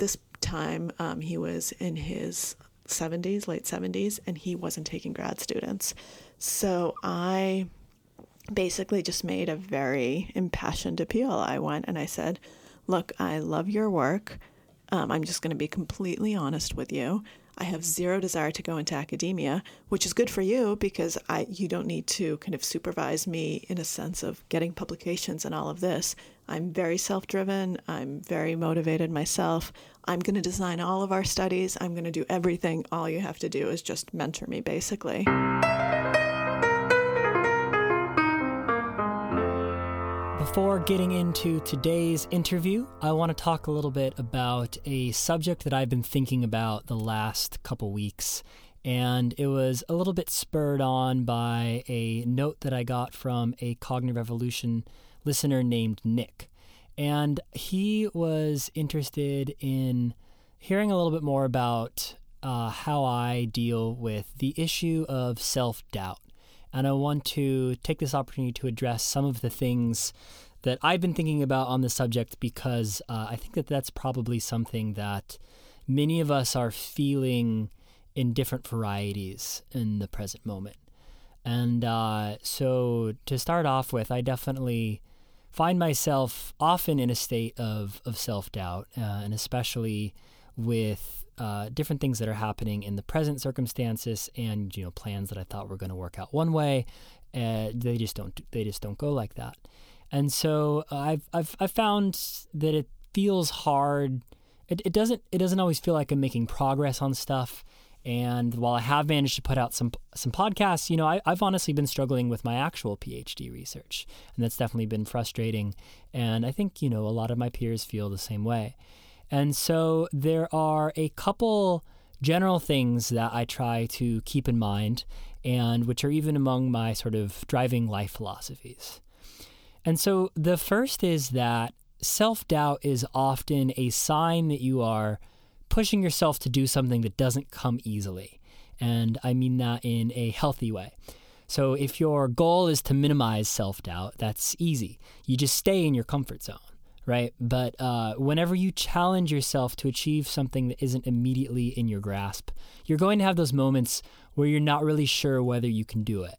this time, um, he was in his 70s, late 70s, and he wasn't taking grad students. So I basically just made a very impassioned appeal. I went and I said, Look, I love your work. Um, I'm just going to be completely honest with you. I have zero desire to go into academia, which is good for you because I you don't need to kind of supervise me in a sense of getting publications and all of this. I'm very self-driven. I'm very motivated myself. I'm going to design all of our studies. I'm going to do everything. All you have to do is just mentor me basically. Before getting into today's interview, I want to talk a little bit about a subject that I've been thinking about the last couple weeks. And it was a little bit spurred on by a note that I got from a Cognitive Evolution listener named Nick. And he was interested in hearing a little bit more about uh, how I deal with the issue of self doubt and I want to take this opportunity to address some of the things that I've been thinking about on the subject because uh, I think that that's probably something that many of us are feeling in different varieties in the present moment. And uh, so, to start off with, I definitely find myself often in a state of, of self doubt, uh, and especially with uh, different things that are happening in the present circumstances and you know plans that I thought were going to work out one way, uh, they just don't they just don't go like that. And so uh, I've I've I've found that it feels hard. It, it doesn't it doesn't always feel like I'm making progress on stuff. And while I have managed to put out some some podcasts, you know, I, have honestly been struggling with my actual PhD research, and that's definitely been frustrating. And I think you know a lot of my peers feel the same way. And so there are a couple general things that I try to keep in mind and which are even among my sort of driving life philosophies. And so the first is that self doubt is often a sign that you are pushing yourself to do something that doesn't come easily. And I mean that in a healthy way. So if your goal is to minimize self doubt, that's easy. You just stay in your comfort zone right? But uh, whenever you challenge yourself to achieve something that isn't immediately in your grasp, you're going to have those moments where you're not really sure whether you can do it.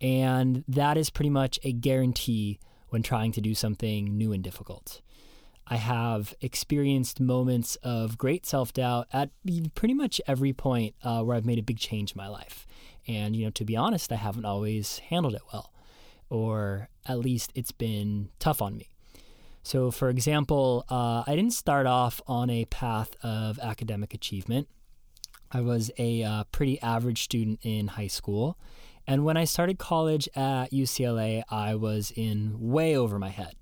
And that is pretty much a guarantee when trying to do something new and difficult. I have experienced moments of great self doubt at pretty much every point uh, where I've made a big change in my life. And, you know, to be honest, I haven't always handled it well, or at least it's been tough on me. So, for example, uh, I didn't start off on a path of academic achievement. I was a uh, pretty average student in high school. And when I started college at UCLA, I was in way over my head.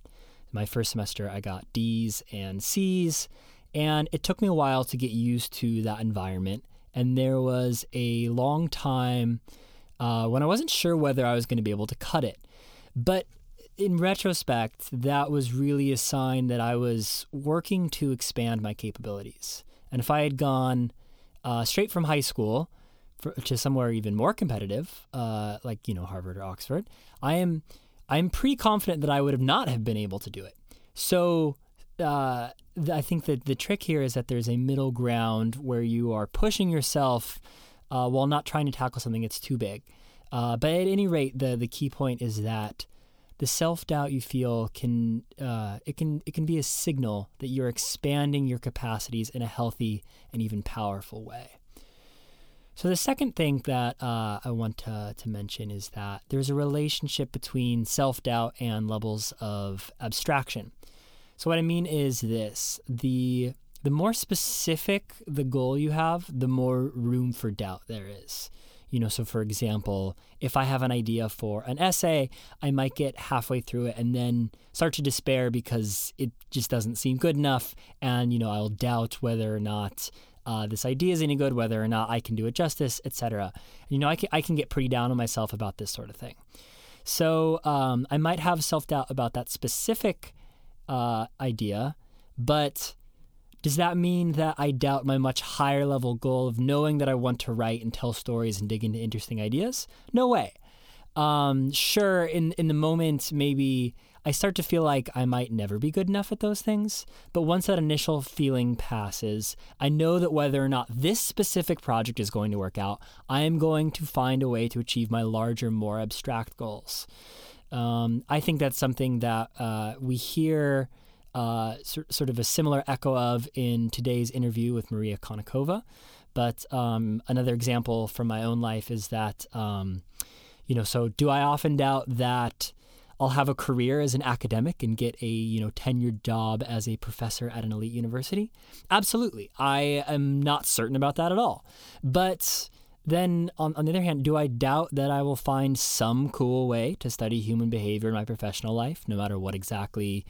My first semester, I got D's and C's, and it took me a while to get used to that environment. And there was a long time uh, when I wasn't sure whether I was going to be able to cut it. But in retrospect, that was really a sign that I was working to expand my capabilities. And if I had gone uh, straight from high school for, to somewhere even more competitive, uh, like you know Harvard or Oxford, I am I'm pretty confident that I would have not have been able to do it. So uh, I think that the trick here is that there's a middle ground where you are pushing yourself uh, while not trying to tackle something that's too big. Uh, but at any rate, the the key point is that the self doubt you feel can uh, it can it can be a signal that you're expanding your capacities in a healthy and even powerful way. So the second thing that uh, I want to, to mention is that there's a relationship between self doubt and levels of abstraction. So what I mean is this: the the more specific the goal you have, the more room for doubt there is. You know, so for example, if I have an idea for an essay, I might get halfway through it and then start to despair because it just doesn't seem good enough. And, you know, I'll doubt whether or not uh, this idea is any good, whether or not I can do it justice, etc. You know, I can, I can get pretty down on myself about this sort of thing. So um, I might have self doubt about that specific uh, idea, but does that mean that I doubt my much higher level goal of knowing that I want to write and tell stories and dig into interesting ideas? No way. Um, sure, in in the moment, maybe I start to feel like I might never be good enough at those things. But once that initial feeling passes, I know that whether or not this specific project is going to work out, I am going to find a way to achieve my larger, more abstract goals. Um, I think that's something that uh, we hear uh, sort of a similar echo of in today's interview with Maria Konnikova. But um, another example from my own life is that, um, you know, so do I often doubt that I'll have a career as an academic and get a, you know, tenured job as a professor at an elite university? Absolutely. I am not certain about that at all. But then on, on the other hand, do I doubt that I will find some cool way to study human behavior in my professional life, no matter what exactly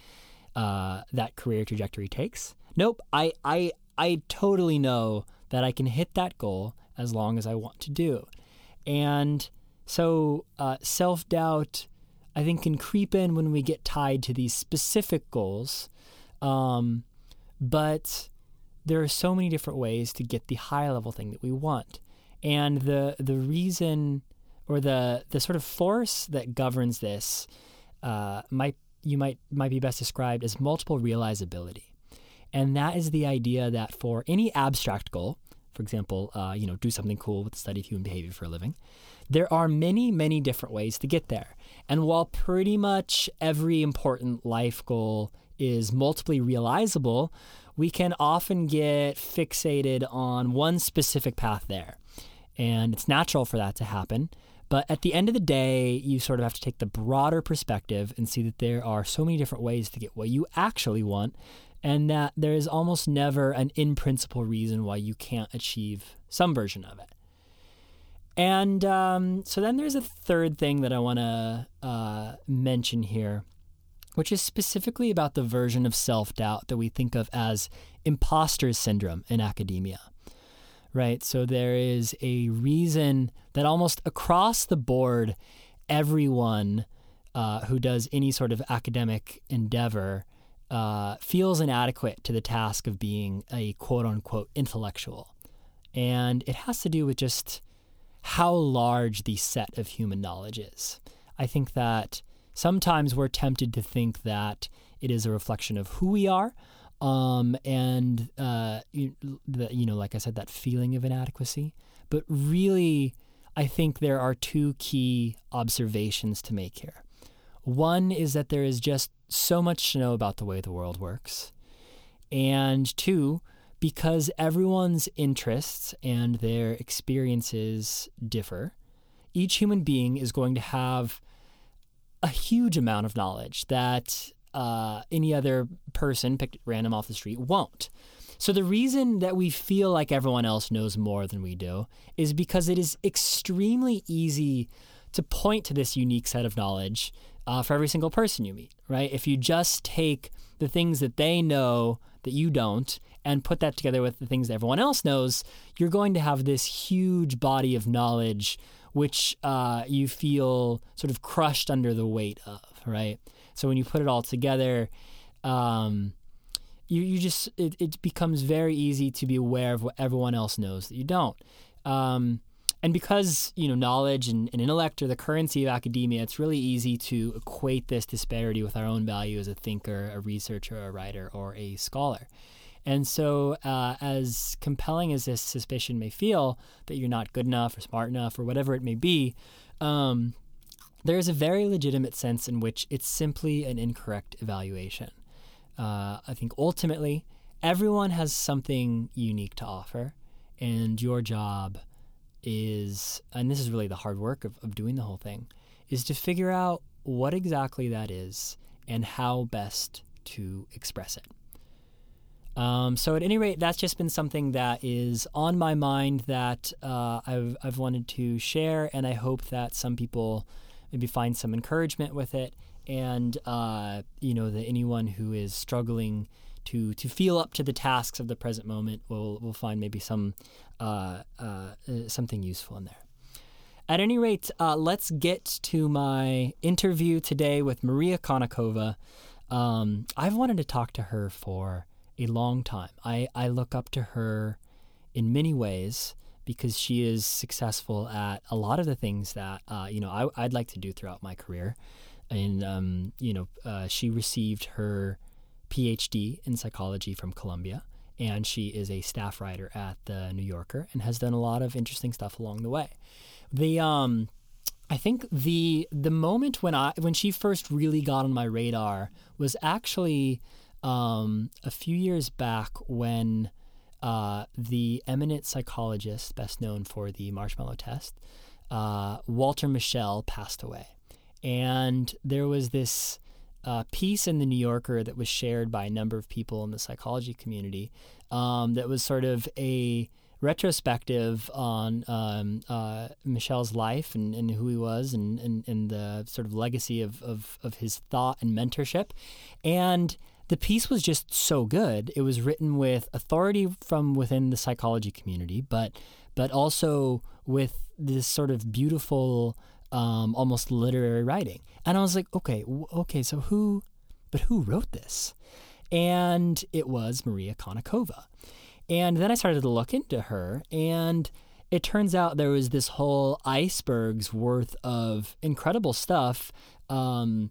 uh, that career trajectory takes? Nope. I, I, I totally know that I can hit that goal as long as I want to do. And so uh, self doubt, I think, can creep in when we get tied to these specific goals. Um, but there are so many different ways to get the high level thing that we want. And the the reason or the the sort of force that governs this uh, might you might might be best described as multiple realizability, and that is the idea that for any abstract goal, for example, uh, you know, do something cool with the study of human behavior for a living, there are many many different ways to get there. And while pretty much every important life goal is multiply realizable, we can often get fixated on one specific path there and it's natural for that to happen. But at the end of the day, you sort of have to take the broader perspective and see that there are so many different ways to get what you actually want, and that there is almost never an in principle reason why you can't achieve some version of it. And um, so then there's a third thing that I want to uh, mention here, which is specifically about the version of self doubt that we think of as imposter syndrome in academia right? So there is a reason that almost across the board, everyone uh, who does any sort of academic endeavor uh, feels inadequate to the task of being a quote unquote intellectual. And it has to do with just how large the set of human knowledge is. I think that sometimes we're tempted to think that it is a reflection of who we are, um, and uh, you, the, you know, like I said, that feeling of inadequacy. But really, I think there are two key observations to make here. One is that there is just so much to know about the way the world works, and two, because everyone's interests and their experiences differ, each human being is going to have a huge amount of knowledge that uh, any other person picked random off the street won't. So the reason that we feel like everyone else knows more than we do is because it is extremely easy to point to this unique set of knowledge uh, for every single person you meet, right? If you just take the things that they know that you don't and put that together with the things that everyone else knows, you're going to have this huge body of knowledge which uh, you feel sort of crushed under the weight of, right? So when you put it all together, um, you, you just it, it becomes very easy to be aware of what everyone else knows that you don't. Um, and because you know knowledge and, and, intellect are the currency of academia, it's really easy to equate this disparity with our own value as a thinker, a researcher, a writer, or a scholar. And so, uh, as compelling as this suspicion may feel that you're not good enough or smart enough or whatever it may be, um, there is a very legitimate sense in which it's simply an incorrect evaluation. Uh, I think ultimately, everyone has something unique to offer, and your job is, and this is really the hard work of, of doing the whole thing, is to figure out what exactly that is and how best to express it. Um, so, at any rate, that's just been something that is on my mind that uh, I've, I've wanted to share, and I hope that some people maybe find some encouragement with it, and uh, you know that anyone who is struggling to to feel up to the tasks of the present moment will will find maybe some uh, uh, something useful in there. At any rate, uh, let's get to my interview today with Maria Konnikova. Um, I've wanted to talk to her for a long time. I, I look up to her in many ways because she is successful at a lot of the things that uh, you know I, would like to do throughout my career. and um, you know, uh, she received her PhD in psychology from Columbia, and she is a staff writer at the New Yorker and has done a lot of interesting stuff along the way. The um, I think the the moment when I when she first really got on my radar was actually um, a few years back when uh, the eminent psychologist, best known for the marshmallow test, uh, Walter Mischel, passed away, and there was this uh, piece in the New Yorker that was shared by a number of people in the psychology community um, that was sort of a retrospective on um, uh, Mischel's life and, and, who he was and, and, and the sort of legacy of, of, of, his thought and mentorship. And the piece was just so good. It was written with authority from within the psychology community, but but also with this sort of beautiful, um, almost literary writing. And I was like, okay, okay, so who, but who wrote this? And it was Maria Konnikova. And then I started to look into her, and it turns out there was this whole iceberg's worth of incredible stuff, um,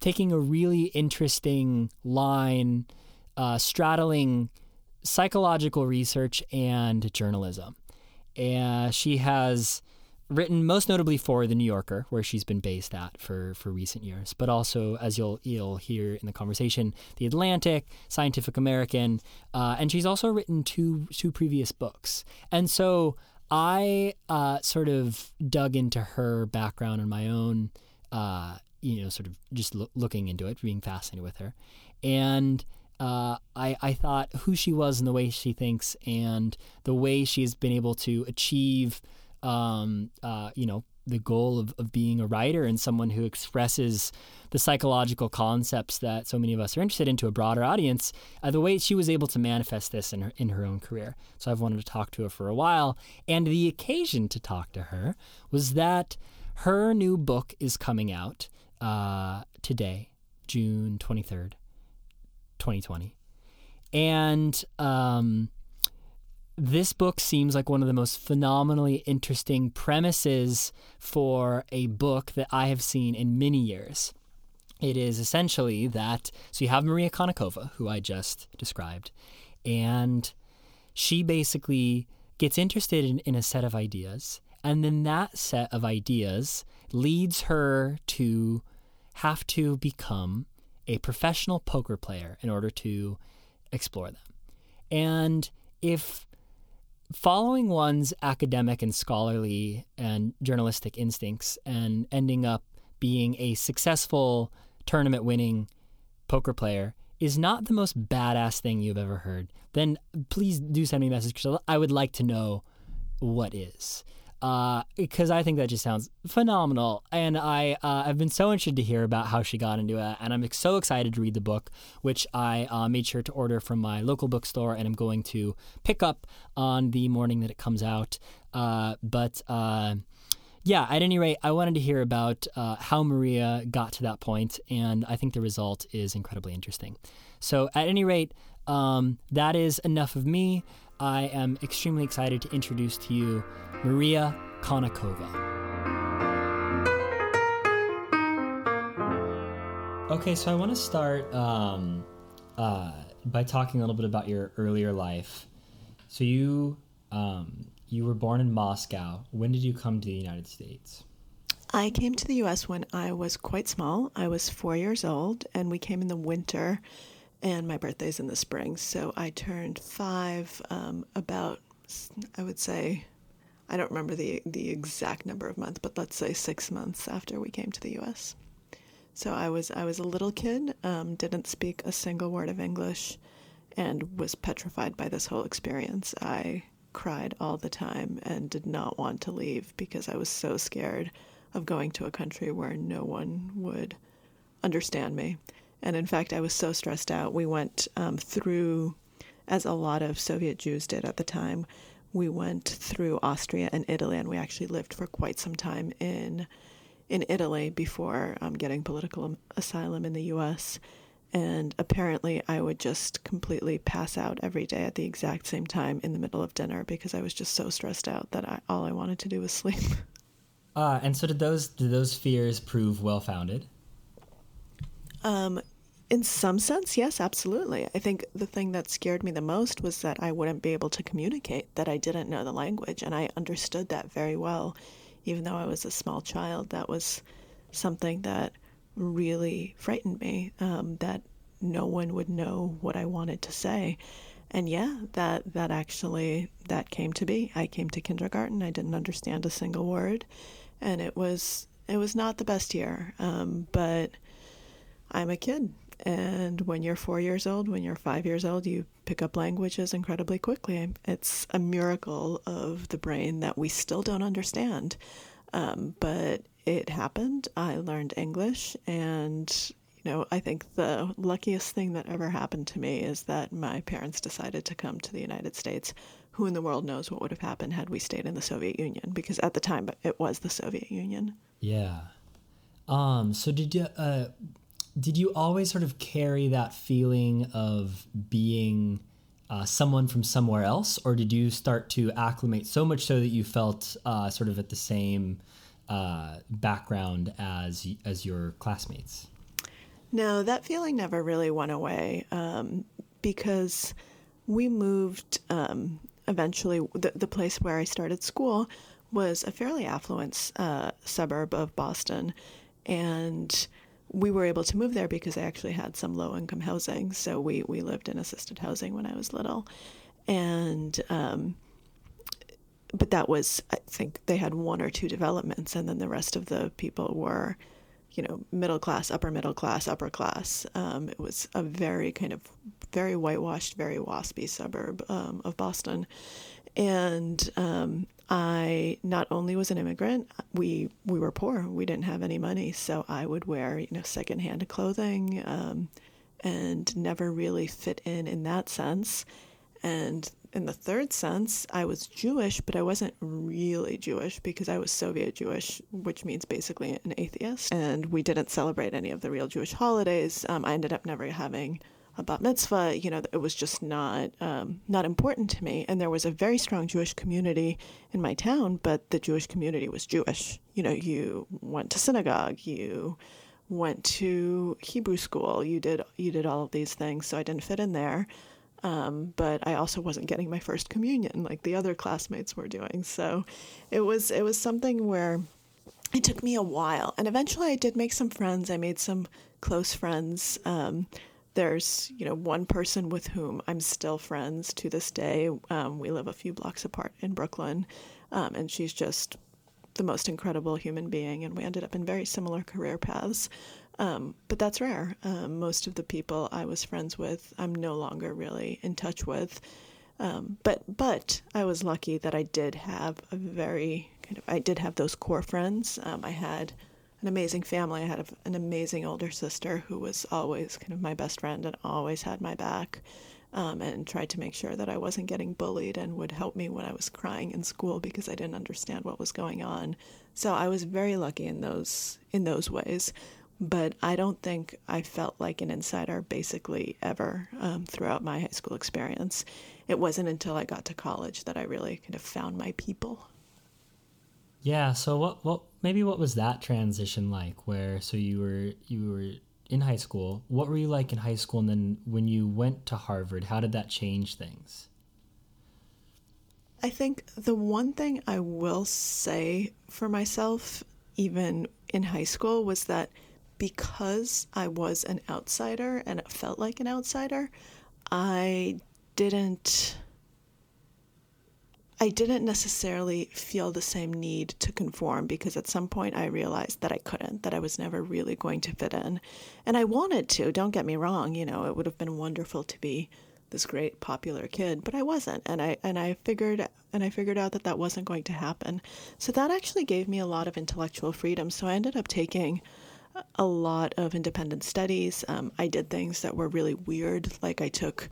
taking a really interesting line, uh, straddling psychological research and journalism. And she has written most notably for the New Yorker, where she's been based at for, for recent years, but also, as you'll you'll hear in the conversation, the Atlantic, Scientific American, uh, and she's also written two two previous books. And so I uh, sort of dug into her background and my own, uh, you know, sort of just lo- looking into it, being fascinated with her, and. Uh, I, I thought who she was and the way she thinks and the way she's been able to achieve um, uh, you know, the goal of, of being a writer and someone who expresses the psychological concepts that so many of us are interested in to a broader audience, uh, the way she was able to manifest this in her, in her own career. So I've wanted to talk to her for a while. And the occasion to talk to her was that her new book is coming out uh, today, June 23rd, 2020. And um, this book seems like one of the most phenomenally interesting premises for a book that I have seen in many years. It is essentially that so you have Maria Konnikova, who I just described, and she basically gets interested in, in a set of ideas, and then that set of ideas leads her to have to become a professional poker player in order to explore them. And if following one's academic and scholarly and journalistic instincts and ending up being a successful tournament winning poker player is not the most badass thing you've ever heard, then please do send me a message because I would like to know what is because uh, I think that just sounds phenomenal. And I uh, I've been so interested to hear about how she got into it, and I'm so excited to read the book, which I uh, made sure to order from my local bookstore, and I'm going to pick up on the morning that it comes out. Uh, but uh, yeah, at any rate, I wanted to hear about uh, how Maria got to that point, and I think the result is incredibly interesting. So, at any rate, um, that is enough of me. I am extremely excited to introduce to you Maria Konnikova. Okay, so I want to start um, uh, by talking a little bit about your earlier life. So you um, you were born in Moscow. When did you come to the United States? I came to the U.S. when I was quite small. I was four years old, and we came in the winter, and my birthday's in the spring. So I turned five um, about, I would say, I don't remember the the exact number of months, but let's say six months after we came to the U.S. So I was I was a little kid, um, didn't speak a single word of English, and was petrified by this whole experience. I cried all the time and did not want to leave because I was so scared of going to a country where no one would understand me. And in fact, I was so stressed out. We went um, through, as a lot of Soviet Jews did at the time, we went through Austria and Italy, and we actually lived for quite some time in in Italy before um, getting political asylum in the U.S. And apparently, I would just completely pass out every day at the exact same time in the middle of dinner because I was just so stressed out that I, all I wanted to do was sleep. Uh, and so did those did those fears prove well founded? Um, in some sense, yes, absolutely. I think the thing that scared me the most was that I wouldn't be able to communicate, that I didn't know the language, and I understood that very well, even though I was a small child. That was something that really frightened me. Um, that no one would know what I wanted to say. And yeah, that that actually that came to be. I came to kindergarten. I didn't understand a single word, and it was it was not the best year. Um, but I'm a kid, and when you're four years old, when you're five years old, you pick up languages incredibly quickly. It's a miracle of the brain that we still don't understand. Um, but it happened. I learned English, and you know, I think the luckiest thing that ever happened to me is that my parents decided to come to the United States. Who in the world knows what would have happened had we stayed in the Soviet Union? Because at the time, it was the Soviet Union. Yeah. Um. So did you uh, did you always sort of carry that feeling of being uh, someone from somewhere else, or did you start to acclimate so much so that you felt uh, sort of at the same uh, background as as your classmates? No, that feeling never really went away um, because we moved um, eventually. The, the place where I started school was a fairly affluent uh, suburb of Boston. And we were able to move there because I actually had some low income housing. So we, we lived in assisted housing when I was little. And, um, but that was, I think they had one or two developments, and then the rest of the people were you know, middle class, upper middle class, upper class. Um, it was a very kind of very whitewashed, very waspy suburb um, of Boston. And um, I not only was an immigrant, we we were poor. We didn't have any money, so I would wear you know secondhand clothing um, and never really fit in in that sense. And in the third sense, I was Jewish, but I wasn't really Jewish because I was Soviet Jewish, which means basically an atheist. And we didn't celebrate any of the real Jewish holidays. Um, I ended up never having a bat mitzvah. You know, it was just not um, not important to me. And there was a very strong Jewish community in my town, but the Jewish community was Jewish. You know, you went to synagogue, you went to Hebrew school, you did you did all of these things. So I didn't fit in there. Um, but I also wasn't getting my first communion like the other classmates were doing. So it was it was something where it took me a while, and eventually I did make some friends. I made some close friends. Um, there's you know one person with whom I'm still friends to this day. Um, we live a few blocks apart in Brooklyn, um, and she's just the most incredible human being, and we ended up in very similar career paths. Um, but that's rare. Um, most of the people I was friends with, I'm no longer really in touch with. Um, but but I was lucky that I did have a very kind of I did have those core friends. Um, I had an amazing family. I had an amazing older sister who was always kind of my best friend and always had my back. Um, and tried to make sure that I wasn't getting bullied and would help me when I was crying in school because I didn't understand what was going on. So I was very lucky in those in those ways but I don't think I felt like an insider basically ever um, throughout my high school experience. It wasn't until I got to college that I really kind of found my people. Yeah. So what? What? Maybe what was that transition like? Where so you were you were in high school. What were you like in high school, and then when you went to Harvard, how did that change things? I think the one thing I will say for myself, even in high school, was that because I was an outsider and it felt like an outsider, I didn't I didn't necessarily feel the same need to conform because at some point I realized that I couldn't, that I was never really going to fit in. And I wanted to, don't get me wrong, you know, it would have been wonderful to be this great popular kid, but I wasn't. And I and I figured and I figured out that that wasn't going to happen. So that actually gave me a lot of intellectual freedom. So I ended up taking a lot of independent studies. Um, I did things that were really weird, like I took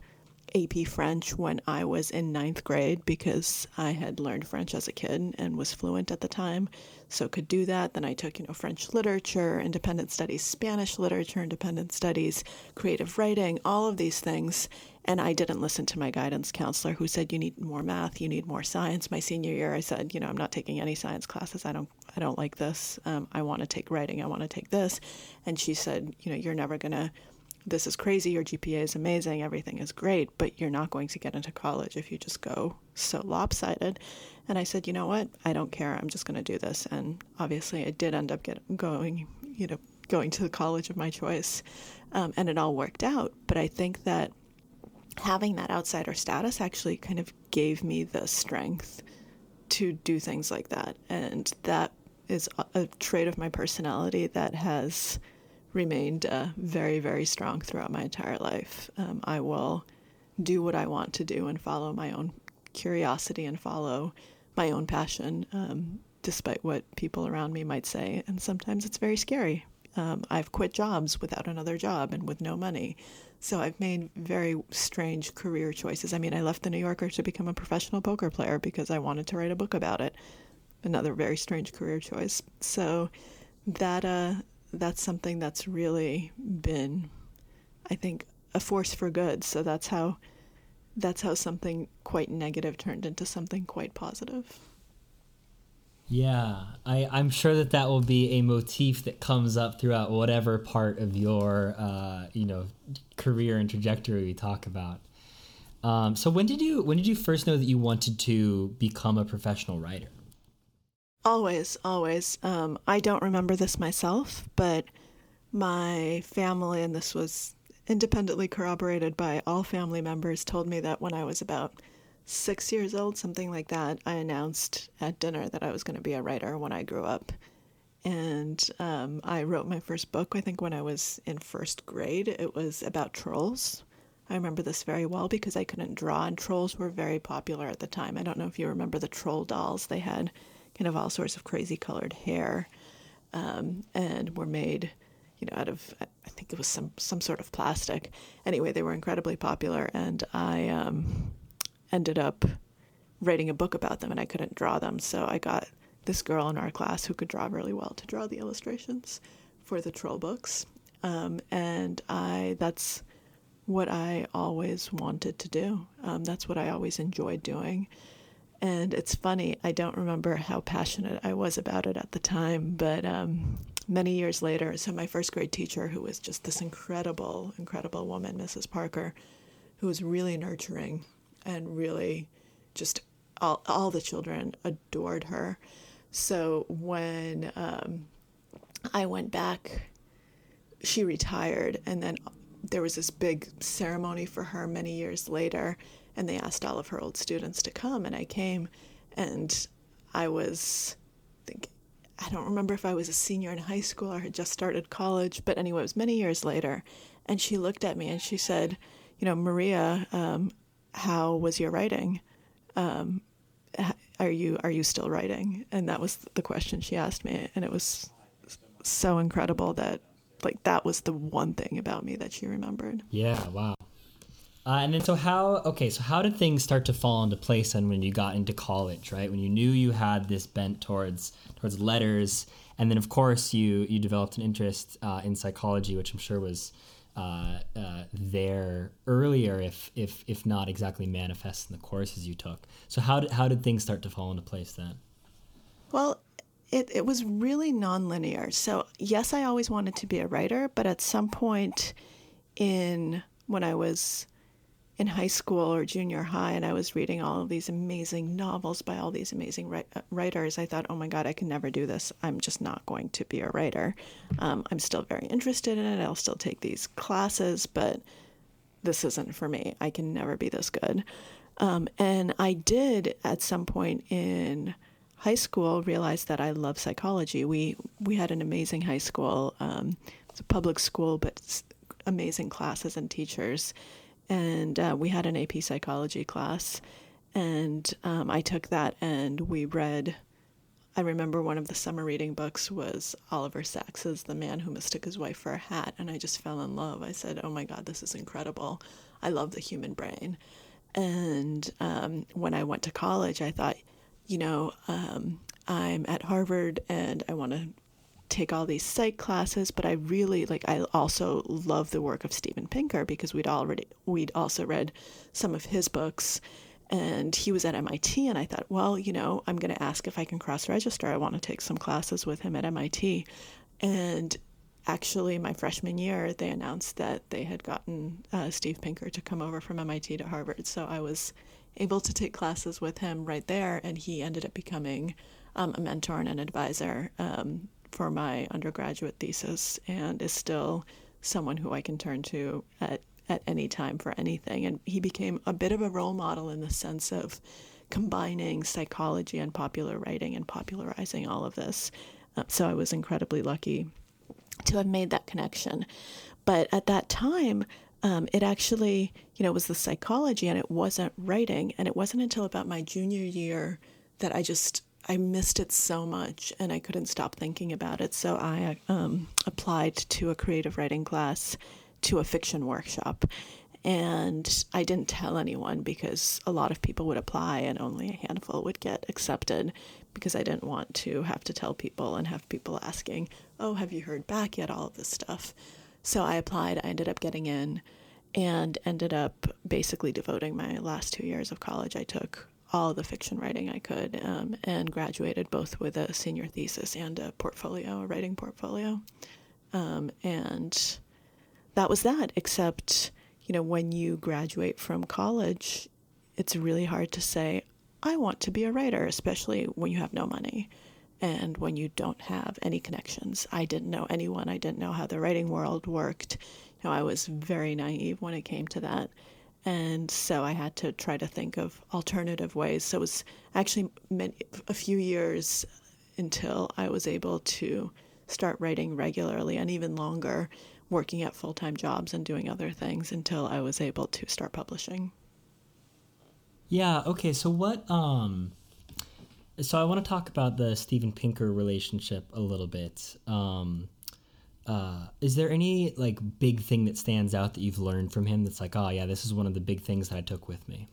AP French when I was in ninth grade because I had learned French as a kid and was fluent at the time, so could do that. Then I took, you know, French literature, independent studies, Spanish literature, independent studies, creative writing, all of these things. And I didn't listen to my guidance counselor who said you need more math, you need more science. My senior year, I said, you know, I'm not taking any science classes. I don't, I don't like this. Um, I want to take writing. I want to take this. And she said, you know, you're never gonna this is crazy, your GPA is amazing, everything is great, but you're not going to get into college if you just go so lopsided. And I said, you know what? I don't care. I'm just going to do this. And obviously, I did end up going, you know, going to the college of my choice, um, and it all worked out. But I think that having that outsider status actually kind of gave me the strength to do things like that, and that is a trait of my personality that has remained uh, very, very strong throughout my entire life. Um, I will do what I want to do and follow my own curiosity and follow my own passion, um, despite what people around me might say. And sometimes it's very scary. Um, I've quit jobs without another job and with no money. So I've made very strange career choices. I mean, I left the New Yorker to become a professional poker player because I wanted to write a book about it. Another very strange career choice. So that uh, that's something that's really been, I think, a force for good. So that's how that's how something quite negative turned into something quite positive. Yeah, I, I'm sure that that will be a motif that comes up throughout whatever part of your, uh, you know, career and trajectory we talk about. Um, so when did you when did you first know that you wanted to become a professional writer? Always, always. Um, I don't remember this myself, but my family, and this was independently corroborated by all family members, told me that when I was about six years old, something like that, I announced at dinner that I was going to be a writer when I grew up. And um, I wrote my first book, I think, when I was in first grade. It was about trolls. I remember this very well because I couldn't draw, and trolls were very popular at the time. I don't know if you remember the troll dolls. They had kind of all sorts of crazy colored hair, um, and were made, you know, out of I think it was some some sort of plastic. Anyway, they were incredibly popular, and I um, ended up writing a book about them, and I couldn't draw them, so I got this girl in our class who could draw really well to draw the illustrations for the troll books, um, and I that's what I always wanted to do. Um, that's what I always enjoyed doing. And it's funny, I don't remember how passionate I was about it at the time, but um, many years later, so my first grade teacher, who was just this incredible, incredible woman, Mrs. Parker, who was really nurturing and really just all, all the children adored her. So when um, I went back, she retired, and then there was this big ceremony for her many years later and they asked all of her old students to come and I came and I was I think I don't remember if I was a senior in high school or had just started college, but anyway, it was many years later. And she looked at me and she said, "You know, Maria, um, how was your writing? Um, are you are you still writing?" And that was the question she asked me, and it was so incredible that like that was the one thing about me that she remembered. Yeah, wow. Uh, and then so how okay so how did things start to fall into place then when you got into college right? When you knew you had this bent towards towards letters and then of course you you developed an interest uh, in psychology which I'm sure was uh, uh there earlier if if if not exactly manifest in the courses you took. So how did how did things start to fall into place then? Well it, it was really nonlinear. So yes I always wanted to be a writer but at some point in when I was in high school or junior high and I was reading all of these amazing novels by all these amazing uh, writers, I thought, oh my God, I can never do this. I'm just not going to be a writer. Um, I'm still very interested in it. I'll still take these classes, but this isn't for me. I can never be this good. Um, and I did at some point in high school realize that I love psychology. We we had an amazing high school. Um, it's a public school, but amazing classes and teachers and uh, we had an AP psychology class, and um, I took that and we read. I remember one of the summer reading books was Oliver Sacks's The Man Who Mistook His Wife for a Hat, and I just fell in love. I said, "Oh my God, this is incredible! I love the human brain. And um, when I went to college, I thought, you know, um, I'm at Harvard and I want to take all these psych classes, but I really like I also love the work of Steven Pinker because we'd already we'd also read some of his books and he was at MIT and I thought, well, you know, I'm going to ask if I can cross register. I want to take some classes with him at MIT. And actually my freshman year they announced that they had gotten uh, Steve Pinker to come over from MIT to Harvard. So I was able to take classes with him right there and he ended up becoming um, a mentor and an advisor um, for my undergraduate thesis and is still someone who I can turn to at, at any time for anything. And he became a bit of a role model in the sense of combining psychology and popular writing and popularizing all of this. Uh, so I was incredibly lucky to have made that connection. But at that time, um, it actually, you know, was the psychology and it wasn't writing. And it wasn't until about my junior year that I just I missed it so much and I couldn't stop thinking about it. So I um, applied to a creative writing class to a fiction workshop. And I didn't tell anyone because a lot of people would apply and only a handful would get accepted because I didn't want to have to tell people and have people asking, Oh, have you heard back yet? All of this stuff. So I applied, I ended up getting in and ended up basically devoting my last two years of college. I took all the fiction writing I could um, and graduated both with a senior thesis and a portfolio, a writing portfolio. Um, and that was that, except, you know, when you graduate from college, it's really hard to say, I want to be a writer, especially when you have no money and when you don't have any connections. I didn't know anyone, I didn't know how the writing world worked. You know, I was very naive when it came to that. And so I had to try to think of alternative ways. So it was actually many, a few years until I was able to start writing regularly and even longer, working at full time jobs and doing other things until I was able to start publishing. Yeah, okay. So what um so I want to talk about the Steven Pinker relationship a little bit. Um uh, is there any like big thing that stands out that you've learned from him that's like, oh yeah, this is one of the big things that I took with me?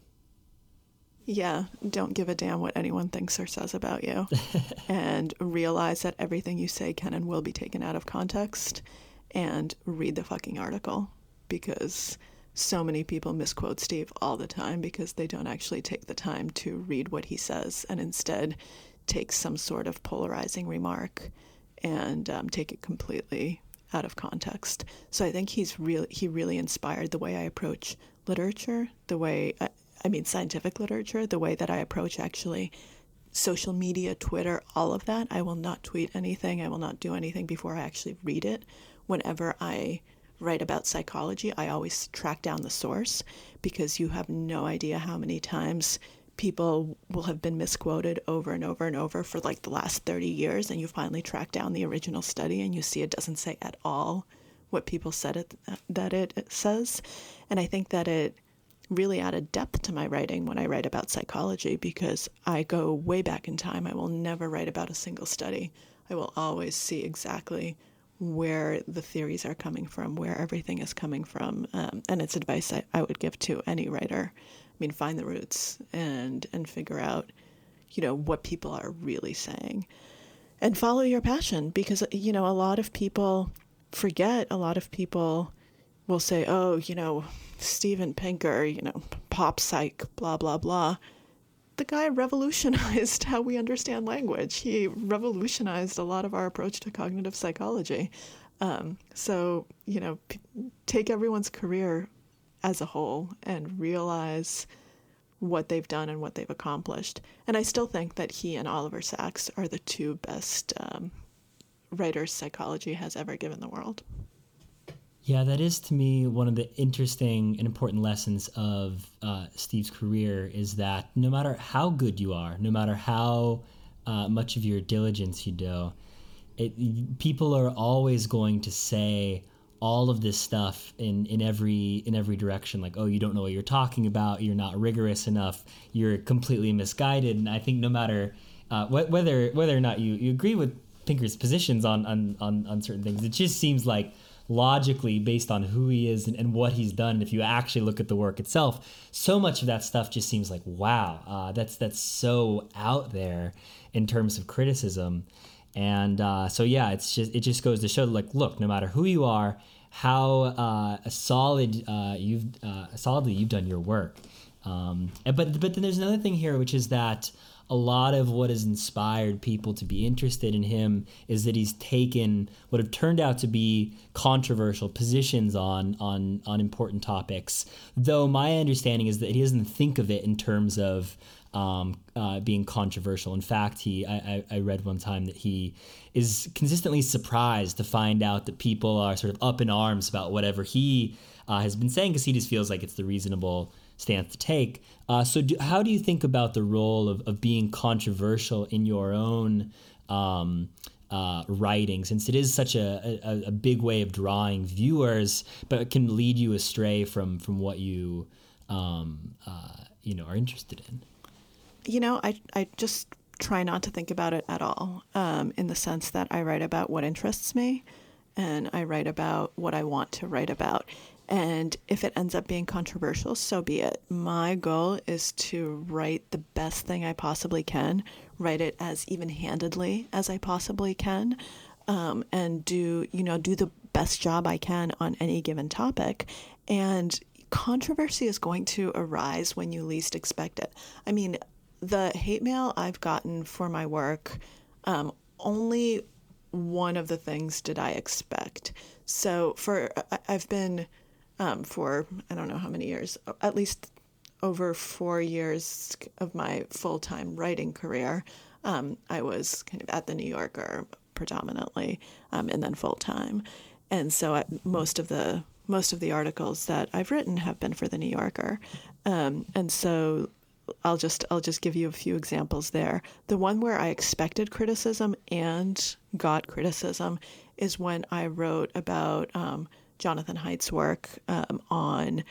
Yeah, don't give a damn what anyone thinks or says about you. and realize that everything you say can and will be taken out of context. And read the fucking article because so many people misquote Steve all the time because they don't actually take the time to read what he says and instead take some sort of polarizing remark and um, take it completely out of context. So I think he's really he really inspired the way I approach literature, the way I, I mean scientific literature, the way that I approach actually social media, Twitter, all of that. I will not tweet anything. I will not do anything before I actually read it. Whenever I write about psychology, I always track down the source because you have no idea how many times people will have been misquoted over and over and over for like the last 30 years and you finally track down the original study and you see it doesn't say at all what people said it that it says. And i think that it really added depth to my writing when i write about psychology because i go way back in time. I will never write about a single study. I will always see exactly where the theories are coming from where everything is coming from um, and it's advice I, I would give to any writer mean, find the roots and and figure out, you know, what people are really saying, and follow your passion because you know a lot of people forget. A lot of people will say, "Oh, you know, Steven Pinker, you know, pop psych, blah blah blah." The guy revolutionized how we understand language. He revolutionized a lot of our approach to cognitive psychology. Um, so, you know, p- take everyone's career as a whole and realize what they've done and what they've accomplished. And I still think that he and Oliver Sacks are the two best um, writers psychology has ever given the world. Yeah, that is to me one of the interesting and important lessons of uh, Steve's career is that no matter how good you are, no matter how uh, much of your diligence you do, it, people are always going to say, all of this stuff in in every in every direction like oh you don't know what you're talking about you're not rigorous enough you're completely misguided and i think no matter uh, wh- whether whether or not you, you agree with pinker's positions on, on on on certain things it just seems like logically based on who he is and, and, what he's done. If you actually look at the work itself, so much of that stuff just seems like wow, uh, that's that's so out there in terms of criticism. And uh, so yeah, it's just it just goes to show like look, no matter who you are, how uh, solid uh, you've uh, solidly you've done your work. Um, but but then there's another thing here, which is that a lot of what has inspired people to be interested in him is that he's taken what have turned out to be controversial positions on on on important topics. Though my understanding is that he doesn't think of it in terms of um, uh, being controversial. In fact, he I, I read one time that he is consistently surprised to find out that people are sort of up in arms about whatever he uh, has been saying because he just feels like it's the reasonable stance to take. Uh, so, do, how do you think about the role of, of being controversial in your own um, uh, writing, since it is such a, a, a, big way of drawing viewers, but it can lead you astray from from what you um, uh, you know are interested in? You know, I I just try not to think about it at all, um, in the sense that I write about what interests me, and I write about what I want to write about. And if it ends up being controversial, so be it. My goal is to write the best thing I possibly can, write it as even handedly as I possibly can, um, and do, you know, do the best job I can on any given topic. And controversy is going to arise when you least expect it. I mean, the hate mail I've gotten for my work, um, only one of the things did I expect. So for I've been um, for I don't know how many years, at least over four years of my full time writing career. Um, I was kind of at the New Yorker predominantly, um, and then full time, and so I, most of the most of the articles that I've written have been for the New Yorker, um, and so I'll just I'll just give you a few examples there. The one where I expected criticism and got criticism is when I wrote about um, Jonathan Haidt's work um, on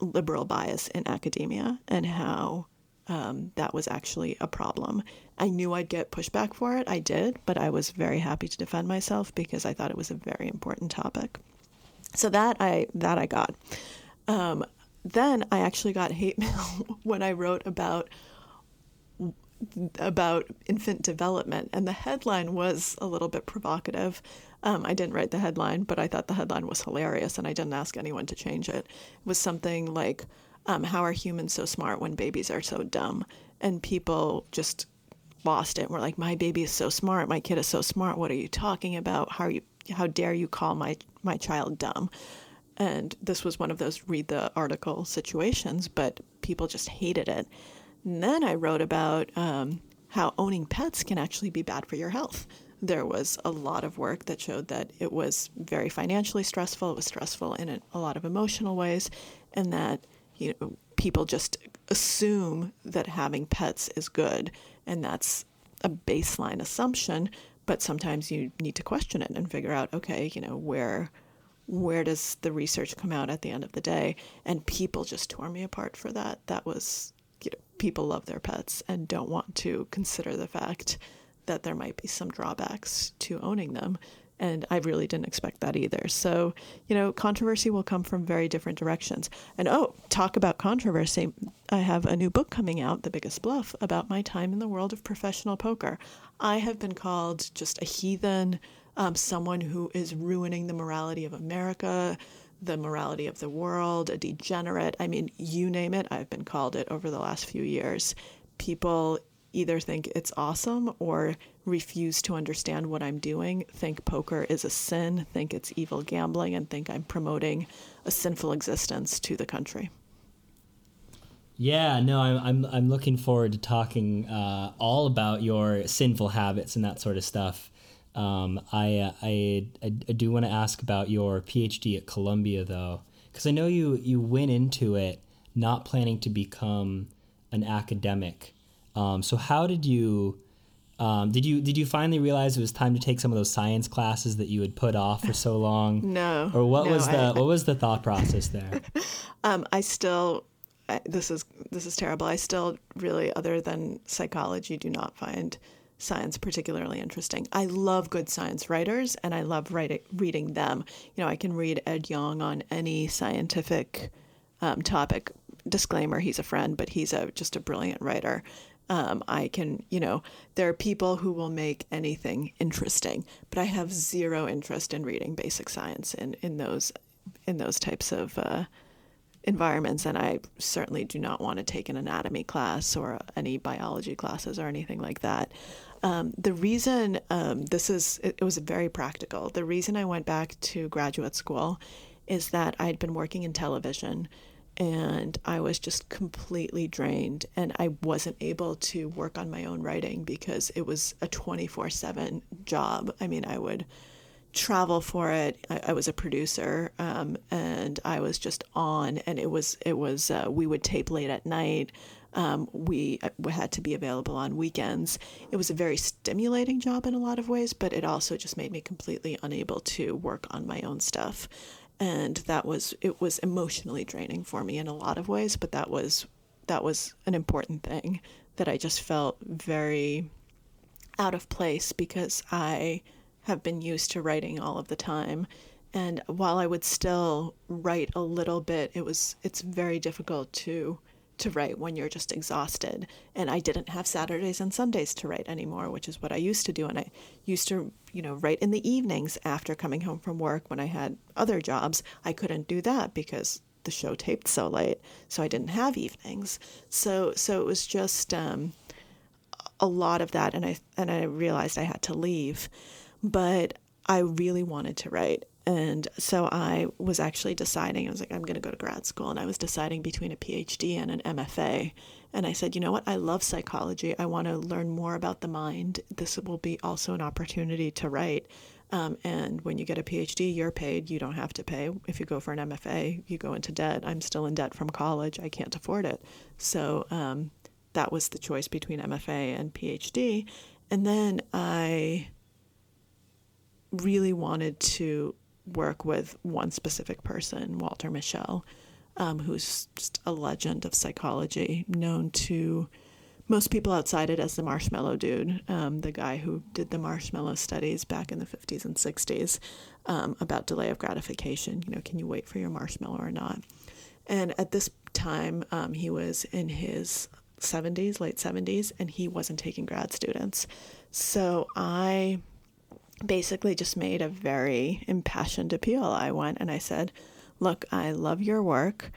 liberal bias in academia and how um, that was actually a problem. I knew I'd get pushback for it. I did, but I was very happy to defend myself because I thought it was a very important topic. So that I that I got. Um, then I actually got hate mail when I wrote about about infant development, and the headline was a little bit provocative. Um, I didn't write the headline, but I thought the headline was hilarious, and I didn't ask anyone to change it. It was something like, um, "How are humans so smart when babies are so dumb?" And people just lost it. And were like, "My baby is so smart. My kid is so smart. What are you talking about? How are you? How dare you call my my child dumb?" And this was one of those read the article situations, but people just hated it. And then I wrote about um, how owning pets can actually be bad for your health. There was a lot of work that showed that it was very financially stressful, it was stressful in a, lot of emotional ways, and that you know people just assume that having pets is good, and that's a baseline assumption. But sometimes you need to question it and figure out, okay, you know, where where does the research come out at the end of the day? And people just tore me apart for that. That was you know, people love their pets and don't want to consider the fact that there might be some drawbacks to owning them. And I really didn't expect that either. So, you know, controversy will come from very different directions. And oh, talk about controversy. I have a new book coming out, The Biggest Bluff, about my time in the world of professional poker. I have been called just a heathen, um, someone who is ruining the morality of America, the morality of the world, a degenerate. I mean, you name it, I've been called it over the last few years. People either think it's awesome or refuse to understand what I'm doing, think poker is a sin, think it's evil gambling, and think I'm promoting a sinful existence to the country. Yeah, no, I'm I'm I'm looking forward to talking uh, all about your sinful habits and that sort of stuff. Um, I, uh, I, I, I do want to ask about your PhD at Columbia, though, because I know you, you went into it not planning to become an academic. Um, so how did you um, did you did you finally realize it was time to take some of those science classes that you had put off for so long? no. Or what no, was the I, what was the thought process there? um, I still I, this is this is terrible. I still really, other than psychology, do not find science particularly interesting. I love good science writers and I love writing, reading them. You know, I can read Ed Yong on any scientific um, topic. Disclaimer, he's a friend, but he's a just a brilliant writer. Um, I can, you know, there are people who will make anything interesting, but I have zero interest in reading basic science in, in those in those types of uh, environments. And I certainly do not want to take an anatomy class or any biology classes or anything like that. Um, the reason um, this is, it, it was very practical. The reason I went back to graduate school is that I'd been working in television and I was just completely drained and I wasn't able to work on my own writing because it was a 24 7 job. I mean, I would travel for it. I, I was a producer um, and I was just on and it was, it was, uh, we would tape late at night. Um, we, uh, we had to be available on weekends. It was a very stimulating job in a lot of ways, but it also just made me completely unable to work on my own stuff and that was it was emotionally draining for me in a lot of ways but that was that was an important thing that i just felt very out of place because i have been used to writing all of the time and while i would still write a little bit it was it's very difficult to to write when you're just exhausted. And I didn't have Saturdays and Sundays to write anymore, which is what I used to do. And I used to, you know, write in the evenings after coming home from work when I had other jobs. I couldn't do that because the show taped so late, so I didn't have evenings. So so it was just um, a lot of that, and I and I realized I had to leave, but I really wanted to write, and so I was actually deciding, I was like, I'm going to go to grad school. And I was deciding between a PhD and an MFA. And I said, you know what? I love psychology. I want to learn more about the mind. This will be also an opportunity to write. Um, and when you get a PhD, you're paid. You don't have to pay. If you go for an MFA, you go into debt. I'm still in debt from college. I can't afford it. So um, that was the choice between MFA and PhD. And then I really wanted to work with one specific person, Walter Mischel, um, who's just a legend of psychology, known to most people outside it as the marshmallow dude, um, the guy who did the marshmallow studies back in the 50s and 60s um, about delay of gratification. You know, can you wait for your marshmallow or not? And at this time, um, he was in his 70s, late 70s, and he wasn't taking grad students. So I basically just made a very impassioned appeal. I went and I said, Look, I love your work.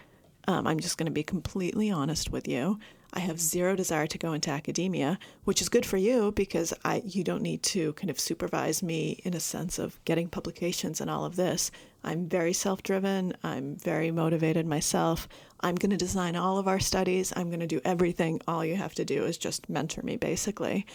Um, I'm just going to be completely honest with you. I have zero desire to go into academia, which is good for you because I you don't need to kind of supervise me in a sense of getting publications and all of this. I'm very self-driven. I'm very motivated myself. I'm going to design all of our studies. I'm going to do everything. All you have to do is just mentor me, basically.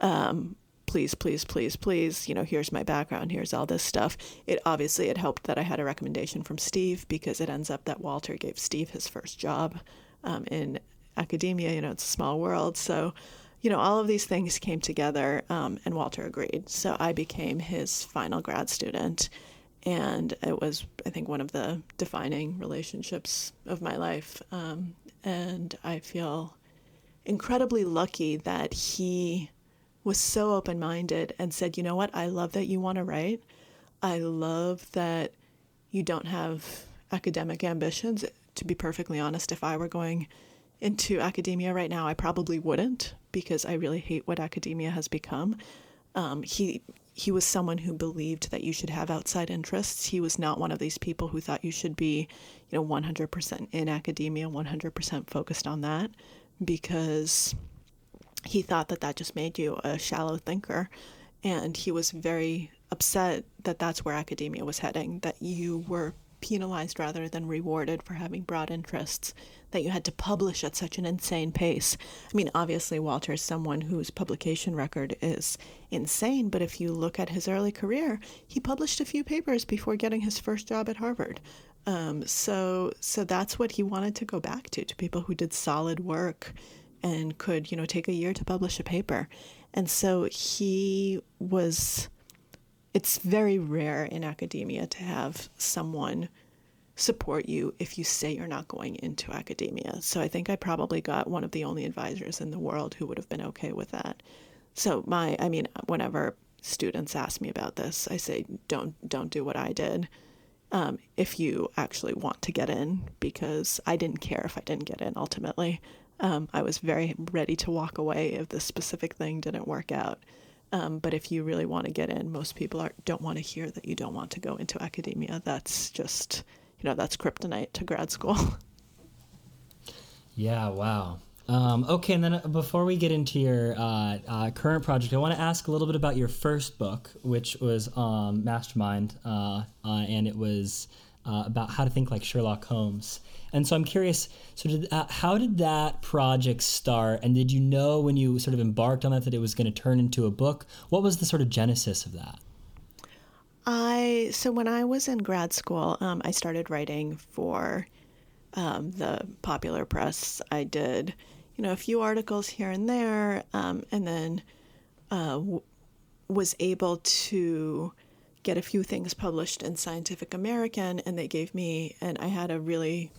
Um, please, please, please, please, you know, here's my background, here's all this stuff. It obviously it helped that I had a recommendation from Steve because it ends up that Walter gave Steve his first job um, in academia. You know, it's a small world, so you know, all of these things came together, um, and Walter agreed. So I became his final grad student, and it was, I think, one of the defining relationships of my life. Um, and I feel incredibly lucky that he was so open minded and said, you know what, I love that you want to write. I love that you don't have academic ambitions. To be perfectly honest, if I were going into academia right now, I probably wouldn't because I really hate what academia has become. Um, he he was someone who believed that you should have outside interests. He was not one of these people who thought you should be, you know, 100% in academia, 100% focused on that, because he thought that that just made you a shallow thinker. And he was very upset that that's where academia was heading, that you were penalized rather than rewarded for having broad interests, that you had to publish at such an insane pace. I mean, obviously, Walter is someone whose publication record is insane, but if you look at his early career, he published a few papers before getting his first job at Harvard. Um, so, so that's what he wanted to go back to, to people who did solid work and could, you know, take a year to publish a paper. And so he was, it's very rare in academia to have someone support you if you say you're not going into academia. So I think I probably got one of the only advisors in the world who would have been okay with that. So my, I mean, whenever students ask me about this, I say, don't don't do what I did. Um, if you actually want to get in, because I didn't care if I didn't get in ultimately. Um, I was very ready to walk away if the specific thing didn't work out. Um, but if you really want to get in, most people are, don't want to hear that you don't want to go into academia. That's just, you know, that's kryptonite to grad school. Yeah, wow. Um, okay, and then uh, before we get into your uh, uh, current project, I want to ask a little bit about your first book, which was um, Mastermind, uh, uh and it was uh, about how to think like Sherlock Holmes. And so I'm curious, so did, how did that project start? And did you know when you sort of embarked on that that it was going to turn into a book? What was the sort of genesis of that? I so when I was in grad school, um, I started writing for um, the popular press. I did you know, a few articles here and there, um, and then uh, w- was able to get a few things published in Scientific American, and they gave me, and I had a really,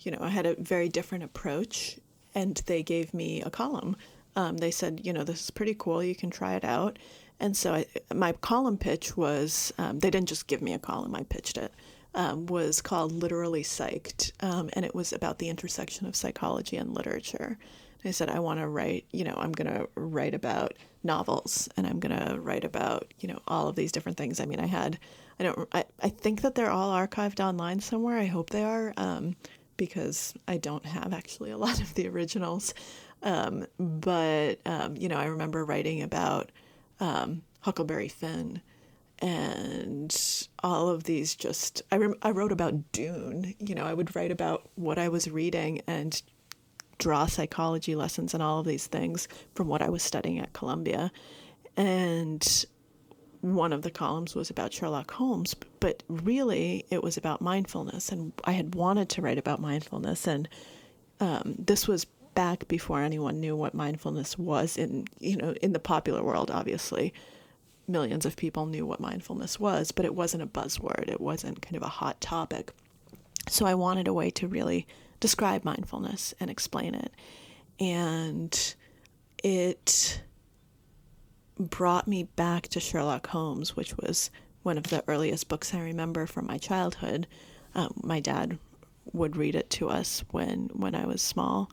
you know, I had a very different approach, and they gave me a column. Um, they said, you know, this is pretty cool. You can try it out. And so I, my column pitch was, um, they didn't just give me a column, I pitched it um, was called Literally Psyched, um, and it was about the intersection of psychology and literature. I said, I want to write, you know, I'm going to write about novels and I'm going to write about, you know, all of these different things. I mean, I had, I don't, I, I think that they're all archived online somewhere. I hope they are um, because I don't have actually a lot of the originals. Um, but, um, you know, I remember writing about um, Huckleberry Finn and all of these just I, rem- I wrote about dune you know i would write about what i was reading and draw psychology lessons and all of these things from what i was studying at columbia and one of the columns was about sherlock holmes but really it was about mindfulness and i had wanted to write about mindfulness and um, this was back before anyone knew what mindfulness was in you know in the popular world obviously millions of people knew what mindfulness was, but it wasn't a buzzword. It wasn't kind of a hot topic. So I wanted a way to really describe mindfulness and explain it. And it brought me back to Sherlock Holmes, which was one of the earliest books I remember from my childhood. Um, my dad would read it to us when when I was small,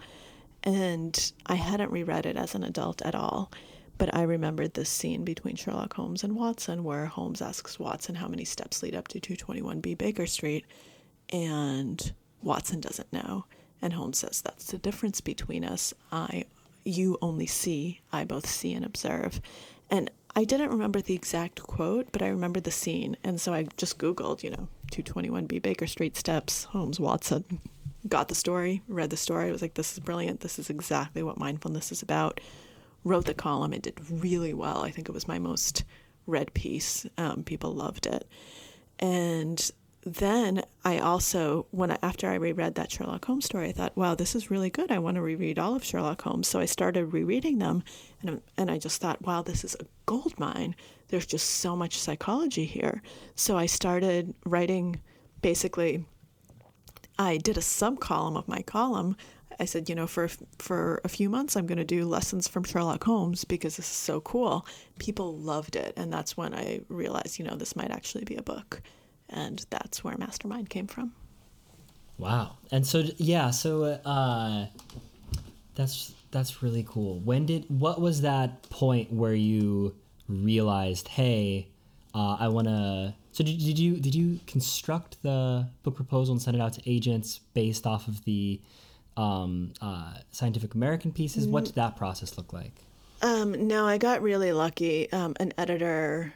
and I hadn't reread it as an adult at all. But I remembered this scene between Sherlock Holmes and Watson where Holmes asks Watson how many steps lead up to 221B Baker Street, and Watson doesn't know. And Holmes says, That's the difference between us. I you only see, I both see and observe. And I didn't remember the exact quote, but I remember the scene. And so I just Googled, you know, 221B Baker Street steps, Holmes, Watson. Got the story, read the story. I was like, this is brilliant. This is exactly what mindfulness is about wrote the column. It did really well. I think it was my most read piece. Um, people loved it. And then I also, when I, after I reread that Sherlock Holmes story, I thought, wow, this is really good. I want to reread all of Sherlock Holmes. So I started rereading them, and and I just thought, wow, this is a gold mine. There's just so much psychology here. So I started writing. Basically, I did a sub column of my column I said, you know, for for a few months, I'm going to do lessons from Sherlock Holmes because this is so cool. People loved it, and that's when I realized, you know, this might actually be a book, and that's where Mastermind came from. Wow! And so, yeah, so uh, that's that's really cool. When did what was that point where you realized, hey, uh, I want to? So did, did you did you construct the book proposal and send it out to agents based off of the um, uh, Scientific American pieces. What did that process look like? Um, no, I got really lucky. Um, an editor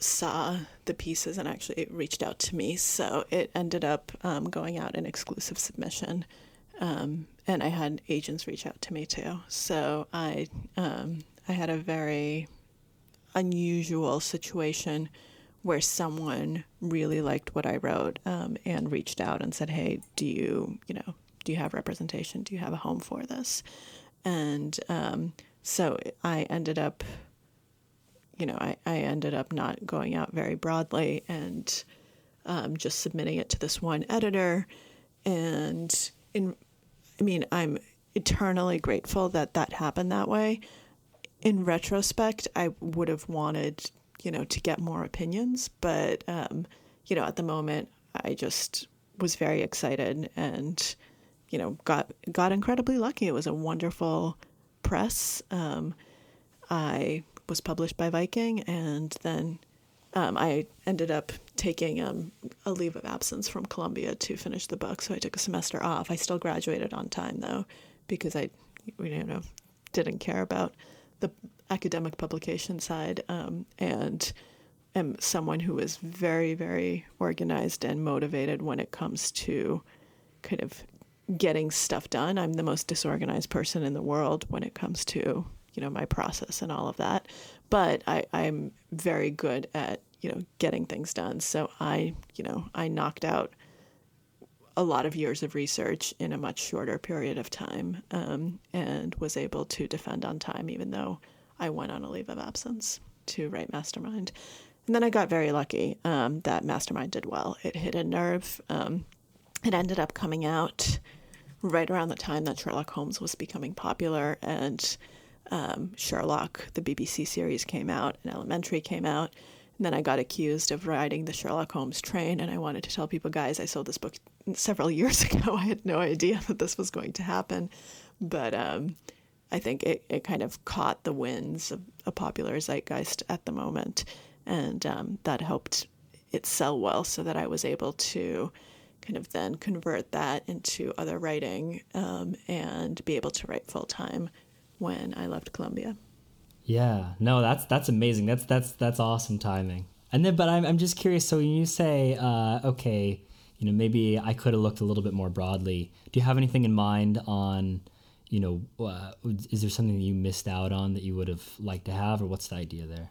saw the pieces and actually reached out to me, so it ended up um, going out in exclusive submission. Um, and I had agents reach out to me too. So I um, I had a very unusual situation where someone really liked what I wrote um, and reached out and said, "Hey, do you you know do you have representation? Do you have a home for this? And um, so I ended up, you know, I, I ended up not going out very broadly and um, just submitting it to this one editor. And in, I mean, I'm eternally grateful that that happened that way. in retrospect, I would have wanted, you know, to get more opinions, but um, you know, at the moment, I just was very excited and you know got got incredibly lucky. It was a wonderful press. Um, I was published by Viking, and then um, I ended up taking um, a leave of absence from Columbia to finish the book. So I took a semester off. I still graduated on time though, because I, you know, didn't care about the academic publication side, um, and am someone who is very, very organized and motivated when it comes to kind of getting stuff done. I'm the most disorganized person in the world when it comes to you know my process and all of that. But I, i'm very good at you know getting things done. So i you know i knocked out a lot of years of research in a much shorter period of time um, and was able to defend on time even though i went on a leave of absence to write mastermind. And then i got very lucky um, that mastermind did well. It hit a nerve. Um, it ended up coming out right around the time that sherlock holmes was becoming popular and um, Sherlock, the BBC series came out, and Elementary came out. And then I got accused of riding the Sherlock Holmes train, and I wanted to tell people, guys, I sold this book several years ago. I had no idea that this was going to happen. But um, I think it, it kind of caught the winds of a popular zeitgeist at the moment. And um, that helped it sell well so that I was able to kind of then convert that into other writing um, and be able to write full time when I left Columbia. Yeah, no, that's that's amazing. That's that's that's awesome timing. And then, but I'm I'm just curious. So when you say, uh, okay, you know, maybe I could have looked a little bit more broadly. Do you have anything in mind on, you know, uh, is there something that you missed out on that you would have liked to have, or what's the idea there?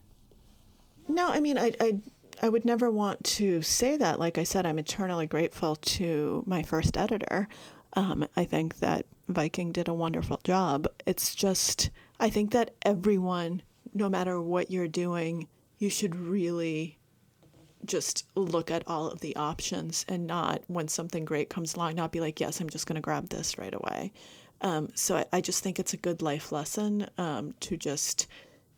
No, I mean, I I I would never want to say that. Like I said, I'm eternally grateful to my first editor. Um, I think that Viking did a wonderful job. It's just, I think that everyone, no matter what you're doing, you should really just look at all of the options and not, when something great comes along, not be like, yes, I'm just going to grab this right away. Um, so I, I, just think it's a good life lesson um, to just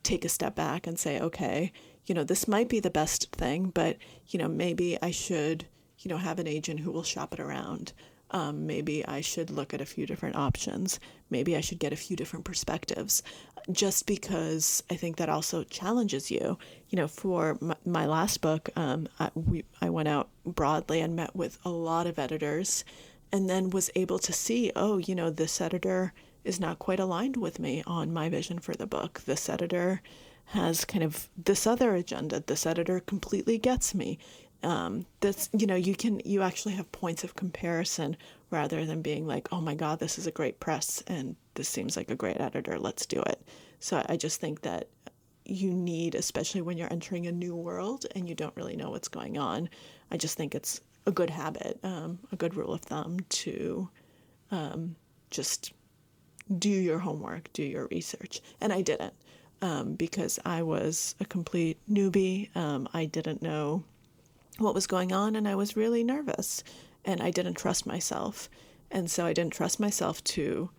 take a step back and say, okay, you know, this might be the best thing, but, you know, maybe I should, you know, have an agent who will shop it around um, maybe I should look at a few different options. Maybe I should get a few different perspectives, just because I think that also challenges you. You know, for my, my last book, um, I, we, I went out broadly and met with a lot of editors, and then was able to see, oh, you know, this editor is not quite aligned with me on my vision for the book. This editor has kind of this other agenda. This editor completely gets me um, that's you know you can you actually have points of comparison rather than being like oh my god this is a great press and this seems like a great editor. Let's do it. So i just think that you need especially when you're entering a new world and you don't really know what's going on i just think it's a good habit um, a good rule of thumb to um, just do your homework do your research. And i didn't um, because i was a complete newbie. Um, i didn't know what was going on and I was really nervous and I didn't trust myself. And so I didn't trust myself to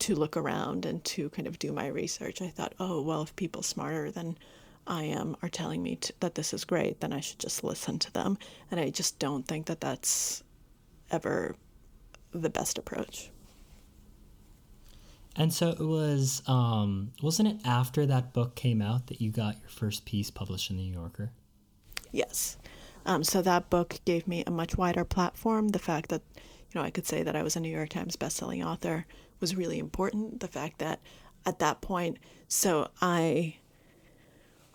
to look around and to kind of do my research. I thought, "Oh, well, if people smarter than I am are telling me to, that this is great, then I should just listen to them." And I just don't think that that's ever the best approach. And so it was, um, wasn't it after that book came out that you got your first piece published in the New Yorker? Yes. Um, so that book gave me a much wider platform. The fact that, you know, I could say that I was a New York Times bestselling author was really important. The fact that at that point, so I,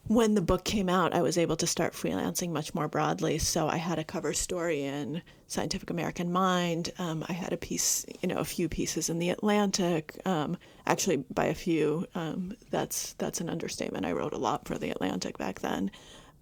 when the book came out, I was able to start freelancing much more broadly. So I had a cover story in Scientific American Mind. Um, I had a piece, you know, a few pieces in the Atlantic. Um, actually, by a few, um, that's that's an understatement. I wrote a lot for the Atlantic back then.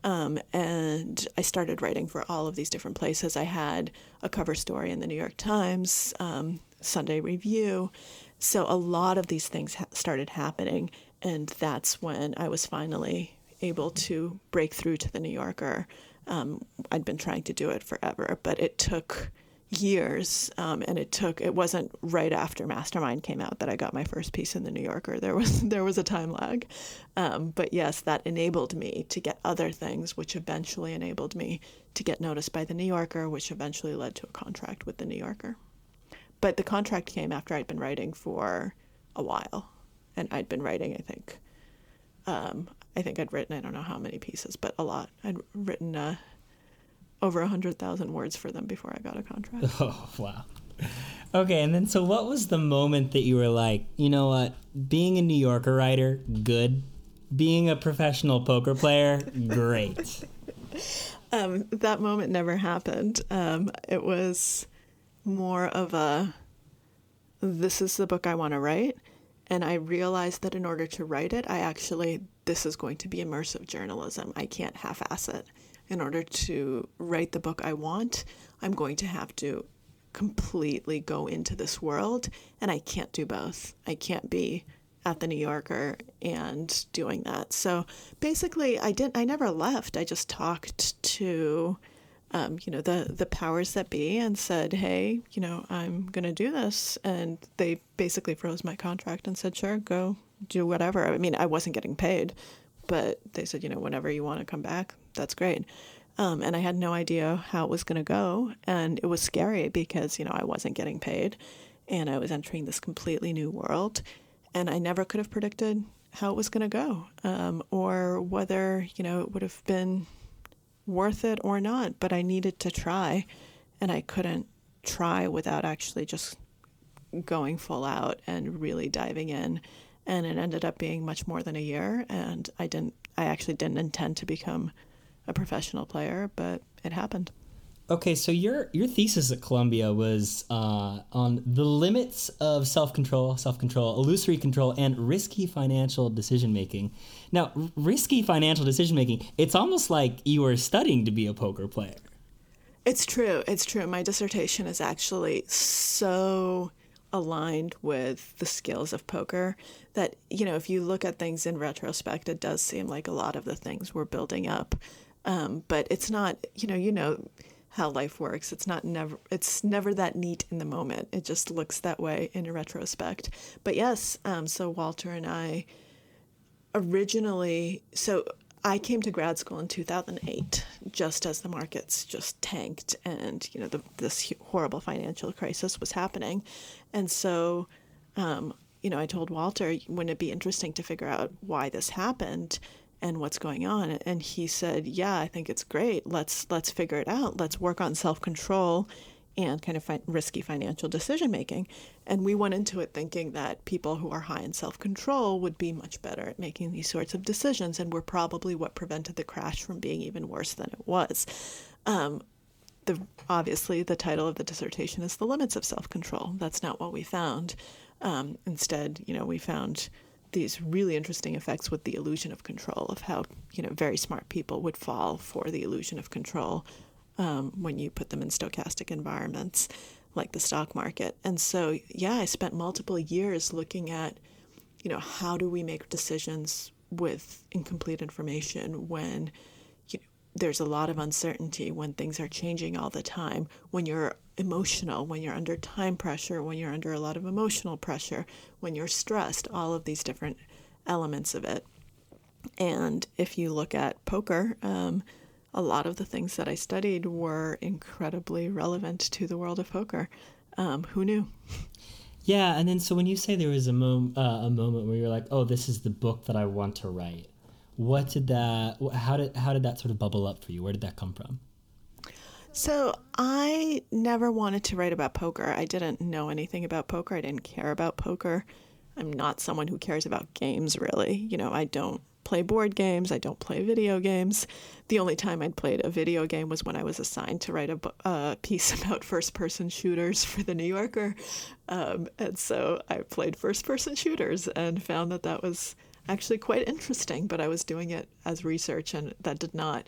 Um, and I started writing for all of these different places. I had a cover story in the New York Times, um, Sunday Review. So a lot of these things ha- started happening. And that's when I was finally able to break through to the New Yorker. Um, I'd been trying to do it forever, but it took, years um, and it took it wasn't right after mastermind came out that i got my first piece in the new yorker. There was there was a time lag. Um, but yes that enabled me to get other things which eventually enabled me to get noticed by the new yorker which eventually led to a contract with the new yorker. But the contract came after i'd been writing for a while and i'd been writing i think um, i think i'd written i don't know how many pieces but a lot. I'd written uh, over 100,000 words for them before I got a contract. Oh, wow. Okay, and then so what was the moment that you were like, you know what, being a New Yorker writer, good. Being a professional poker player, great. um, that moment never happened. Um, it was more of a this is the book I want to write. And I realized that in order to write it, I actually, this is going to be immersive journalism. I can't half ass it in order to write the book I want, I'm going to have to completely go into this world, and I can't do both. I can't be at the New Yorker and doing that. So basically, I didn't. I never left. I just talked to, um, you know, the the powers that be, and said, "Hey, you know, I'm to do this," and they basically froze my contract and said, "Sure, go do whatever." I mean, I wasn't getting paid, but they said, you know, whenever you want to come back, that's great. Um, and I had no idea how it was going to go. And it was scary because, you know, I wasn't getting paid and I was entering this completely new world. And I never could have predicted how it was going to go um, or whether, you know, it would have been worth it or not. But I needed to try. And I couldn't try without actually just going full out and really diving in and it ended up being much more than a year and i didn't i actually didn't intend to become a professional player but it happened. Okay so your your thesis at columbia was uh, on the limits of self-control self-control illusory control and risky financial decision making now risky financial decision making it's almost like you were studying to be a poker player. It's true it's true. My dissertation is actually so aligned with the skills of poker that you know if you look at things in retrospect it does seem like a lot of the things we're building up um, but it's not you know you know how life works. It's not never it's never that neat in the moment. It just looks that way in retrospect. But yes um, so walter and i originally so I came to grad school in 2008, just as the markets just tanked and you know the, this horrible financial crisis was happening, and so, um, you know, I told Walter, wouldn't it be interesting to figure out why this happened and what's going on? And he said, Yeah, I think it's great. Let's let's figure it out. Let's work on self control and kind of fi- risky financial decision making. And we went into it thinking that people who are high in self control would be much better at making these sorts of decisions and were probably what prevented the crash from being even worse than it was. Um, the, obviously, the title of the dissertation is The Limits of Self Control. That's not what we found. Um, instead, you know, we found these really interesting effects with the illusion of control, of how, you know, very smart people would fall for the illusion of control um, when you put them in stochastic environments like the stock market. And so, yeah, I spent multiple years looking at, you know, how do we make decisions with incomplete information when you know, there's a lot of uncertainty, when things are changing all the time, when you're emotional, when you're under time pressure, when you're under a lot of emotional pressure, when you're stressed, all of these different elements of it. And if you look at poker, um, a lot of the things that I studied were incredibly relevant to the world of poker. Um, who knew? Yeah, and then so when you say there was a, mom- uh, a moment where you're like, "Oh, this is the book that I want to write," what did that? How did how did that sort of bubble up for you? Where did that come from? So I never wanted to write about poker. I didn't know anything about poker. I didn't care about poker. I'm not someone who cares about games really. You know, I don't play board games. I don't play video games. The only time I'd played a video game was when I was assigned to write a, a piece about first person shooters for The New Yorker. Um, and so I played first person shooters and found that that was actually quite interesting, but I was doing it as research and that did not.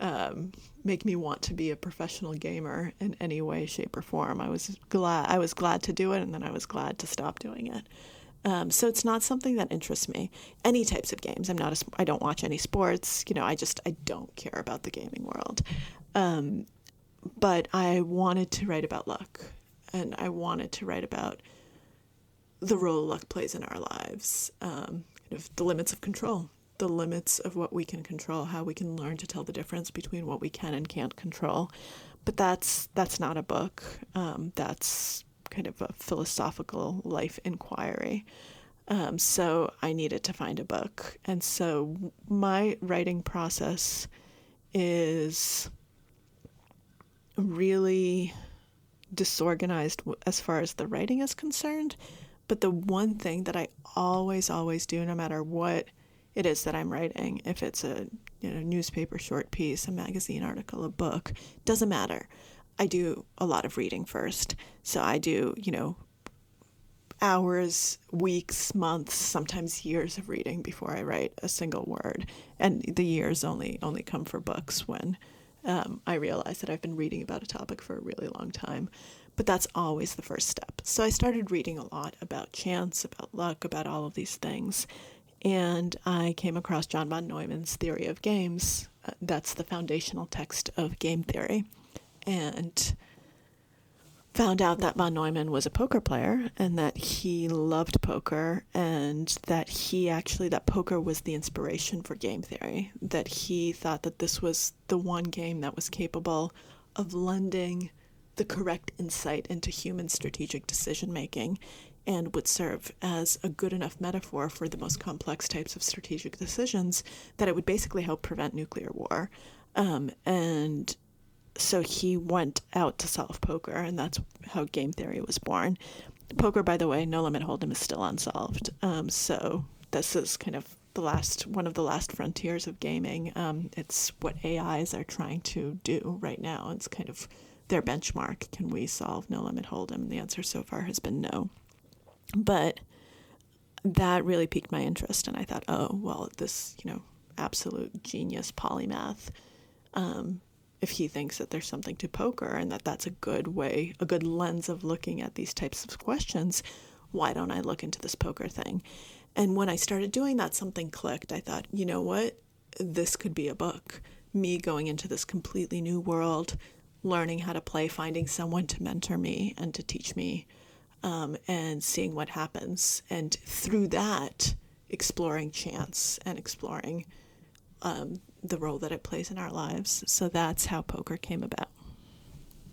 Um, make me want to be a professional gamer in any way, shape, or form. I was glad I was glad to do it, and then I was glad to stop doing it. Um, so it's not something that interests me. Any types of games. I'm not. A, I don't watch any sports. You know, I just I don't care about the gaming world. Um, but I wanted to write about luck, and I wanted to write about the role luck plays in our lives, um, kind of the limits of control, the limits of what we can control, how we can learn to tell the difference between what we can and can't control. But that's that's not a book. Um, that's kind of a philosophical life inquiry. Um, so I needed to find a book, and so my writing process is really disorganized as far as the writing is concerned. But the one thing that I always, always do, no matter what it is that I'm writing, if it's a you know newspaper short piece, a magazine article, a book, doesn't matter. I do a lot of reading first. So I do, you know, hours, weeks, months, sometimes years of reading before I write a single word. And the years only only come for books when um, I realize that I've been reading about a topic for a really long time. But that's always the first step. So I started reading a lot about chance, about luck, about all of these things. And I came across John von Neumann's Theory of Games. Uh, that's the foundational text of game theory. And found out that von Neumann was a poker player and that he loved poker and that he actually that poker was the inspiration for game theory that he thought that this was the one game that was capable of lending the correct insight into human strategic decision making and would serve as a good enough metaphor for the most complex types of strategic decisions that it would basically help prevent nuclear war um, and so he went out to solve poker, and that's how game theory was born. Poker, by the way, No Limit Hold'em is still unsolved. Um, so this is kind of the last one of the last frontiers of gaming. Um, it's what AIs are trying to do right now. It's kind of their benchmark. Can we solve No Limit Hold'em? And the answer so far has been no. But that really piqued my interest, and I thought, oh well, this you know absolute genius polymath. Um, if he thinks that there's something to poker and that that's a good way, a good lens of looking at these types of questions, why don't I look into this poker thing? And when I started doing that, something clicked. I thought, you know what? This could be a book. Me going into this completely new world, learning how to play, finding someone to mentor me and to teach me, um, and seeing what happens. And through that, exploring chance and exploring um, the role that it plays in our lives. So that's how poker came about.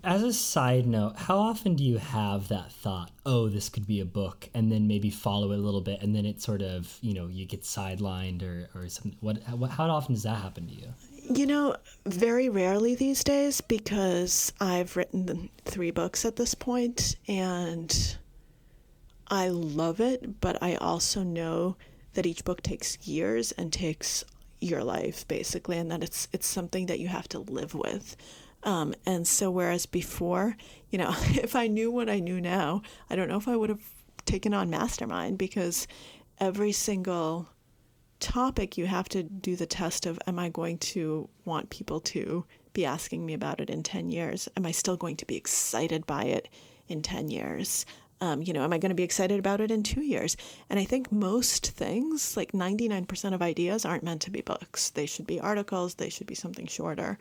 As a side note, how often do you have that thought, oh, this could be a book, and then maybe follow it a little bit, and then it sort of, you know, you get sidelined or, or something? What, what, how often does that happen to you? You know, very rarely these days because I've written three books at this point and I love it, but I also know that each book takes years and takes your life basically and that it's it's something that you have to live with. Um, and so whereas before you know if i knew what i knew now i don't know if i would have taken on mastermind because every single topic you have to do the test of am i going to want people to be asking me about it in 10 years am i still going to be excited by it in 10 years um, you know, am I going to be excited about it in two years? And I think most things, like 99% of ideas, aren't meant to be books. They should be articles, they should be something shorter.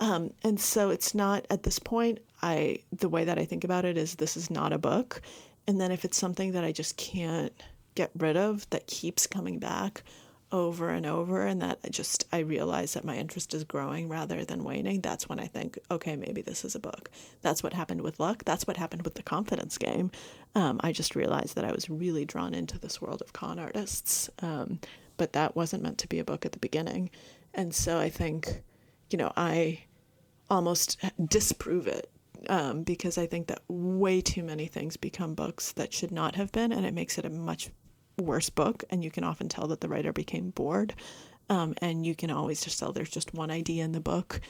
Um, and so it's not at this point, I the way that I think about it is this is not a book. And then if it's something that I just can't get rid of that keeps coming back, over and over and that I just I realize that my interest is growing rather than waning, that's when I think, okay, maybe this is a book. That's what happened with luck. That's what happened with the confidence game. Um, I just realized that I was really drawn into this world of con artists, um, but that wasn't meant to be a book at the beginning. And so I think, you know, I almost disprove it um, because I think that way too many things become books that should not have been, and it makes it a much worse book, and you can often tell that the writer became bored. Um, and you can always just tell there's just one idea in the book,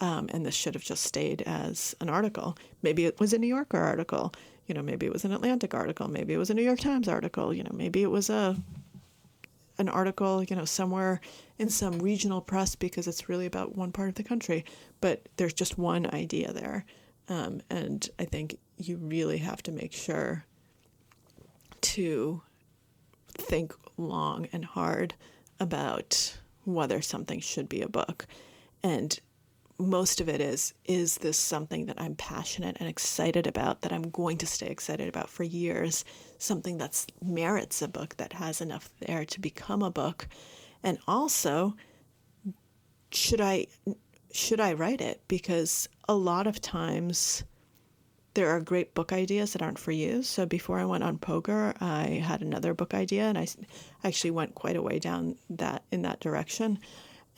um, and this should have just stayed as an article. Maybe it was a New Yorker article, you know, maybe it was an Atlantic article, maybe it was a New York Times article, you know, maybe it was a an article, you know, somewhere in some regional press because it's really about one part of the country, but there's just one idea there. Um, and I think you really have to make sure to think long and hard about whether something should be a book. And most of it is is this something that I'm passionate and excited about that I'm going to stay excited about for years something that merits a book that has enough there to become a book and also should I should I write it because a lot of times there are great book ideas that aren't for you. So before I went on poker, I had another book idea and I actually went quite a way down that in that direction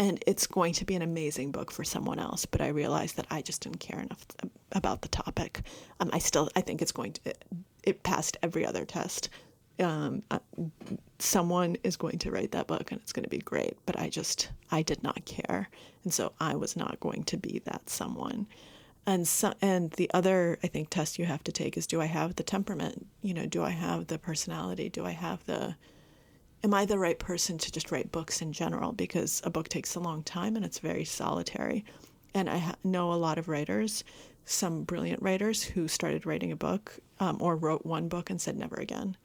and it's going to be an amazing book for someone else. But I realized that I just didn't care enough about the topic. Um, I still I think it's going to it, passed every other test. Um, uh, someone is going to write that book and it's going to be great. But I just I did not care, and so I was not going to be that someone. And so, and the other I think test you have to take is do I have the temperament? You know, do I have the personality? Do I have the am I the right person to just write books in general? Because a book takes a long time and it's very solitary. And I ha- know a lot of writers, some brilliant writers who started writing a book um, or wrote one book and said never again.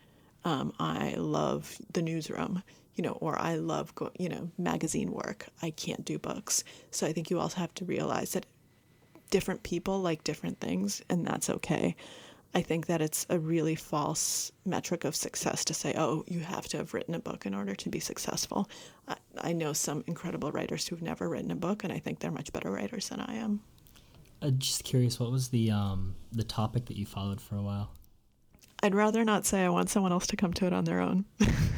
Um, I love the newsroom, you know, or I love, go- you know, magazine work. I can't do books. So I think you also have to realize that different people like different things, and that's okay. I think that it's a really false metric of success to say, oh, you have to have written a book in order to be successful. I, I know some incredible writers who've never written a book, and I think they're much better writers than I am. Uh, just curious, what was the um, the topic that you followed for a while? I'd rather not say. I want someone else to come to it on their own.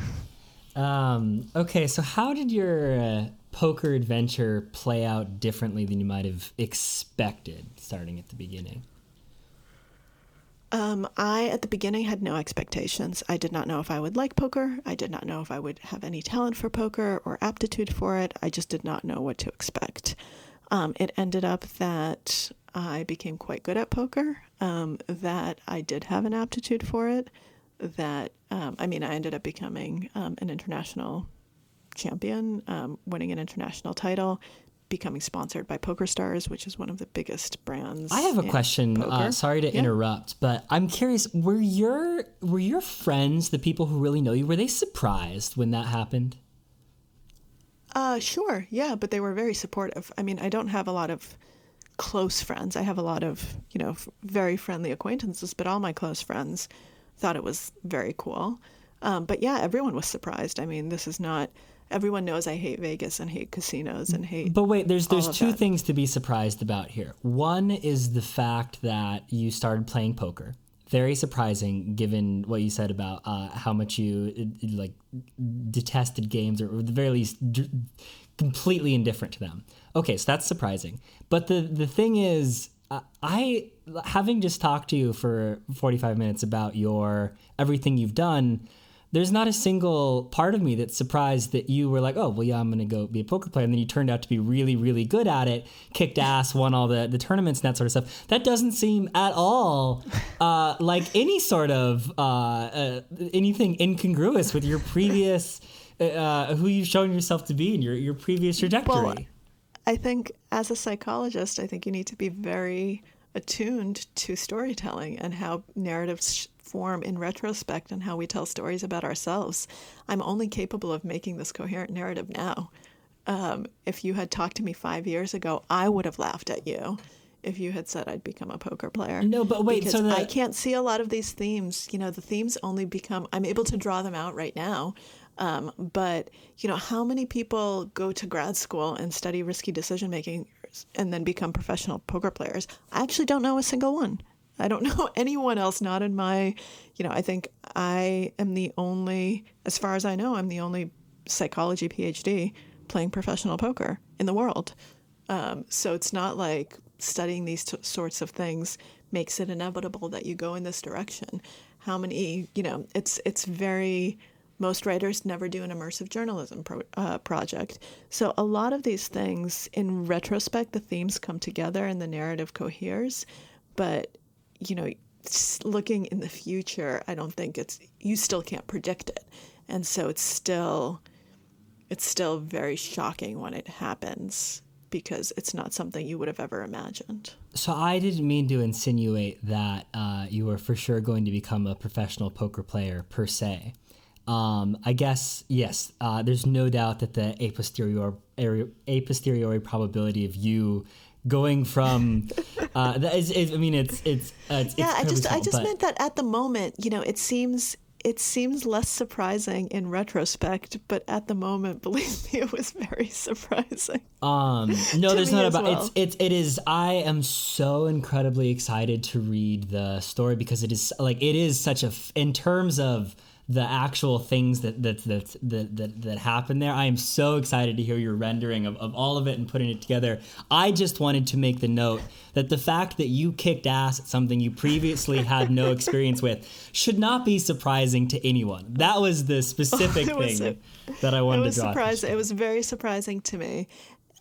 um, okay, so how did your uh, poker adventure play out differently than you might have expected starting at the beginning? Um, I, at the beginning, had no expectations. I did not know if I would like poker. I did not know if I would have any talent for poker or aptitude for it. I just did not know what to expect. Um, it ended up that I became quite good at poker, um, that I did have an aptitude for it, that, um, I mean, I ended up becoming um, an international champion, um, winning an international title, becoming sponsored by Poker Stars, which is one of the biggest brands. I have a question. Uh, sorry to yeah. interrupt, but I'm curious. Were your were your friends, the people who really know you, were they surprised when that happened? Uh, sure. Yeah, but they were very supportive. I mean, I don't have a lot of close friends. I have a lot of you know very friendly acquaintances, but all my close friends thought it was very cool. Um, but yeah, everyone was surprised. I mean, this is not everyone knows I hate Vegas and hate casinos and hate. But wait, there's there's two that. things to be surprised about here. One is the fact that you started playing poker. Very surprising, given what you said about uh, how much you like detested games, or, at the very least, d- completely indifferent to them. Okay, so that's surprising. But the the thing is, uh, I having just talked to you for 45 minutes about your everything you've done there's not a single part of me that's surprised that you were like, oh, well, yeah, I'm going to go be a poker player. And then you turned out to be really, really good at it, kicked ass, won all the, the tournaments and that sort of stuff. That doesn't seem at all uh, like any sort of uh, uh, anything incongruous with your previous, uh, who you've shown yourself to be in your, your previous trajectory. Well, I think as a psychologist, I think you need to be very attuned to storytelling and how narratives form in retrospect and how we tell stories about ourselves. I'm only capable of making this coherent narrative now. Um, if you had talked to me five years ago, I would have laughed at you if you had said I'd become a poker player. No, but wait, because so the... I can't see a lot of these themes. You know, the themes only become. I'm able to draw them out right now. Um, but you know, how many people go to grad school and study risky decision making and then become professional poker players? I actually don't know a single one. I don't know anyone else, not in my, you know, I think I am the only, as far as I know, I'm the only psychology PhD playing professional poker in the world. Um, so it's not like studying these t- sorts of things makes it inevitable that you go in this direction. How many, you know, it's it's very. Most writers never do an immersive journalism pro, uh, project. So a lot of these things, in retrospect, the themes come together and the narrative coheres. But you know, looking in the future, I don't think it's you still can't predict it, and so it's still it's still very shocking when it happens because it's not something you would have ever imagined. So I didn't mean to insinuate that uh, you were for sure going to become a professional poker player per se. Um, I guess yes. Uh, there's no doubt that the a posteriori, a posteriori probability of you going from uh, that is, is, I mean it's it's, uh, it's yeah. it's I just small, I just but- meant that at the moment, you know, it seems it seems less surprising in retrospect, but at the moment, believe me, it was very surprising. Um, no, there's not about well. it's it's it is. I am so incredibly excited to read the story because it is like it is such a in terms of the actual things that that that that that, that happen there. I am so excited to hear your rendering of, of all of it and putting it together. I just wanted to make the note that the fact that you kicked ass at something you previously had no experience with should not be surprising to anyone. That was the specific was thing that I wanted It was to draw. surprising. It was very surprising to me,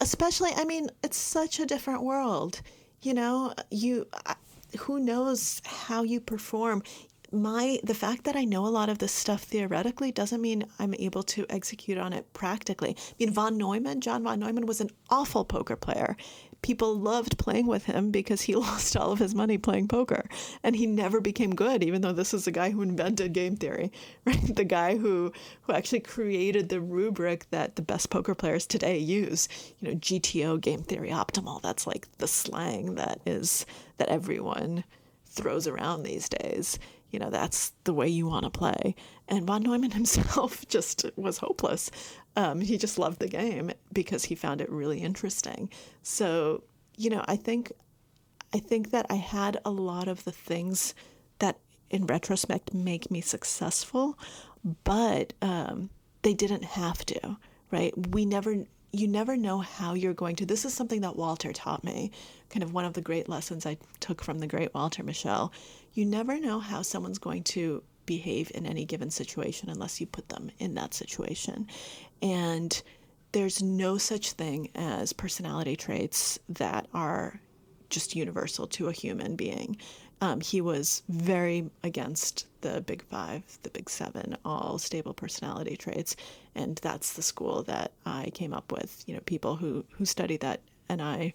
especially. I mean, it's such a different world. You know, you I- who knows how you perform. My the fact that I know a lot of this stuff theoretically doesn't mean I'm able to execute on it practically. I mean, von Neumann, John von Neumann was an awful poker player. People loved playing with him because he lost all of his money playing poker, and he never became good. Even though this is the guy who invented game theory, right? The guy who who actually created the rubric that the best poker players today use. You know, GTO game theory optimal. That's like the slang that is that everyone throws around these days. You know, that's the way you want to play. And von Neumann himself just was hopeless. Um, he just loved the game because he found it really interesting. So, you know, I think I think that I had a lot of the things that in retrospect make me successful, but um, they didn't have to, right? We never, you never know how you're going to. This is something that Walter taught me, kind of one of the great lessons I took from the great Walter Mischel. You never know how someone's going to behave in any given situation unless you put them in that situation. And there's no such thing as personality traits that are just universal to a human being. Um, he was very against the big five, the big seven, all stable personality traits, and that's the school that I came up with. You know, people who who study that and I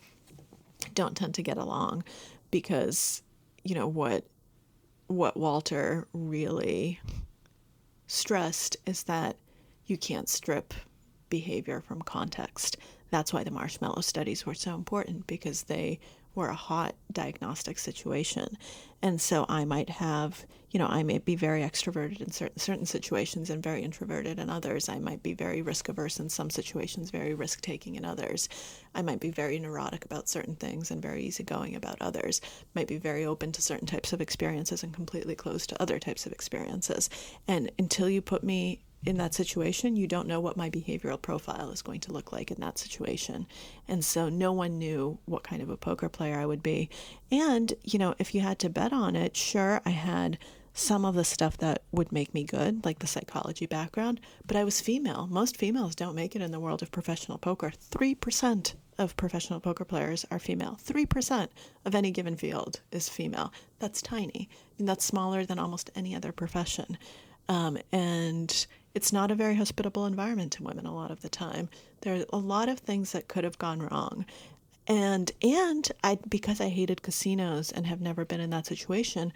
don't tend to get along because you know what what Walter really stressed is that you can't strip behavior from context. That's why the marshmallow studies were so important because they were a hot diagnostic situation. And so I might have, you know, I may be very extroverted in certain certain situations and very introverted in others. I might be very risk averse in some situations, very risk taking in others. I might be very neurotic about certain things and very easygoing about others. Might be very open to certain types of experiences and completely closed to other types of experiences. And until you put me in that situation, you don't know what my behavioral profile is going to look like in that situation. And so no one knew what kind of a poker player I would be. And, you know, if you had to bet on it, sure, I had some of the stuff that would make me good, like the psychology background, but I was female. Most females don't make it in the world of professional poker. 3% of professional poker players are female. 3% of any given field is female. That's tiny. I mean, that's smaller than almost any other profession. Um, and it's not a very hospitable environment to women a lot of the time. There are a lot of things that could have gone wrong. And and I because I hated casinos and have never been in that situation,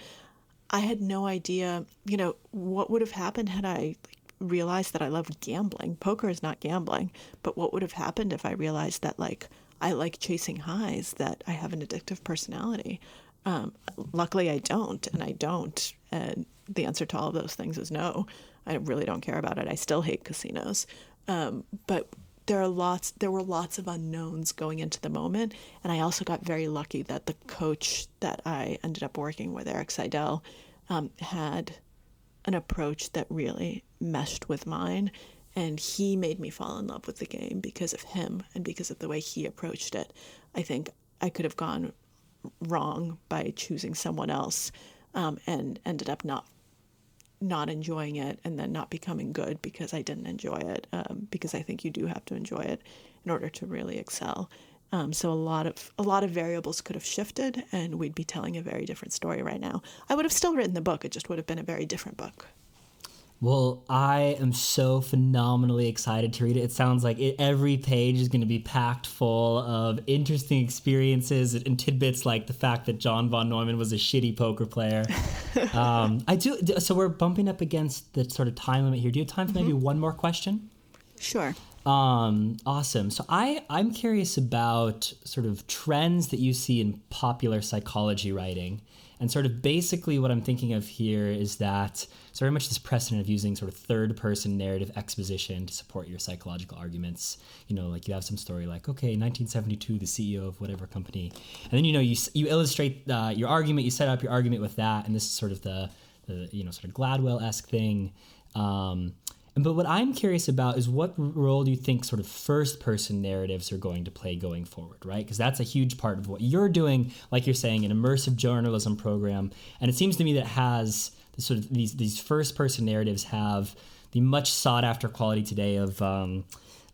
I had no idea, you know, what would have happened had I realized that I loved gambling. Poker is not gambling, but what would have happened if I realized that like I like chasing highs, that I have an addictive personality. Um, luckily, I don't, and I don't. And the answer to all of those things is no. I really don't care about it. I still hate casinos. Um, but there are lots. There were lots of unknowns going into the moment, and I also got very lucky that the coach that I ended up working with, Erik Seidel, um, had an approach that really meshed with mine. And he made me fall in love with the game because of him and because of the way he approached it. I think I could have gone wrong by choosing someone else um, and ended up not not enjoying it and then not becoming good because I didn't enjoy it. Um, because I think you do have to enjoy it in order to really excel. Um, so a lot of a lot of variables could have shifted, and we'd be telling a very different story right now. I would have still written the book; it just would have been a very different book. Well, I am so phenomenally excited to read it. It sounds like it, every page is going to be packed full of interesting experiences and tidbits, like the fact that John von Neumann was a shitty poker player. um, I do. So we're bumping up against the sort of time limit here. Do you have time for maybe one more question? Sure. Um, awesome. So I I'm curious about sort of trends that you see in popular psychology writing, and sort of basically what I'm thinking of here is that it's very much this precedent of using sort of third person narrative exposition to support your psychological arguments. You know, like you have some story like, okay, 1972, the CEO of whatever company, and then you know you you illustrate uh, your argument, you set up your argument with that, and this is sort of the the you know sort of Gladwell esque thing. Um, but what I'm curious about is what role do you think sort of first person narratives are going to play going forward, right? Because that's a huge part of what you're doing, like you're saying, an immersive journalism program. And it seems to me that has sort of these these first person narratives have the much sought after quality today of, um,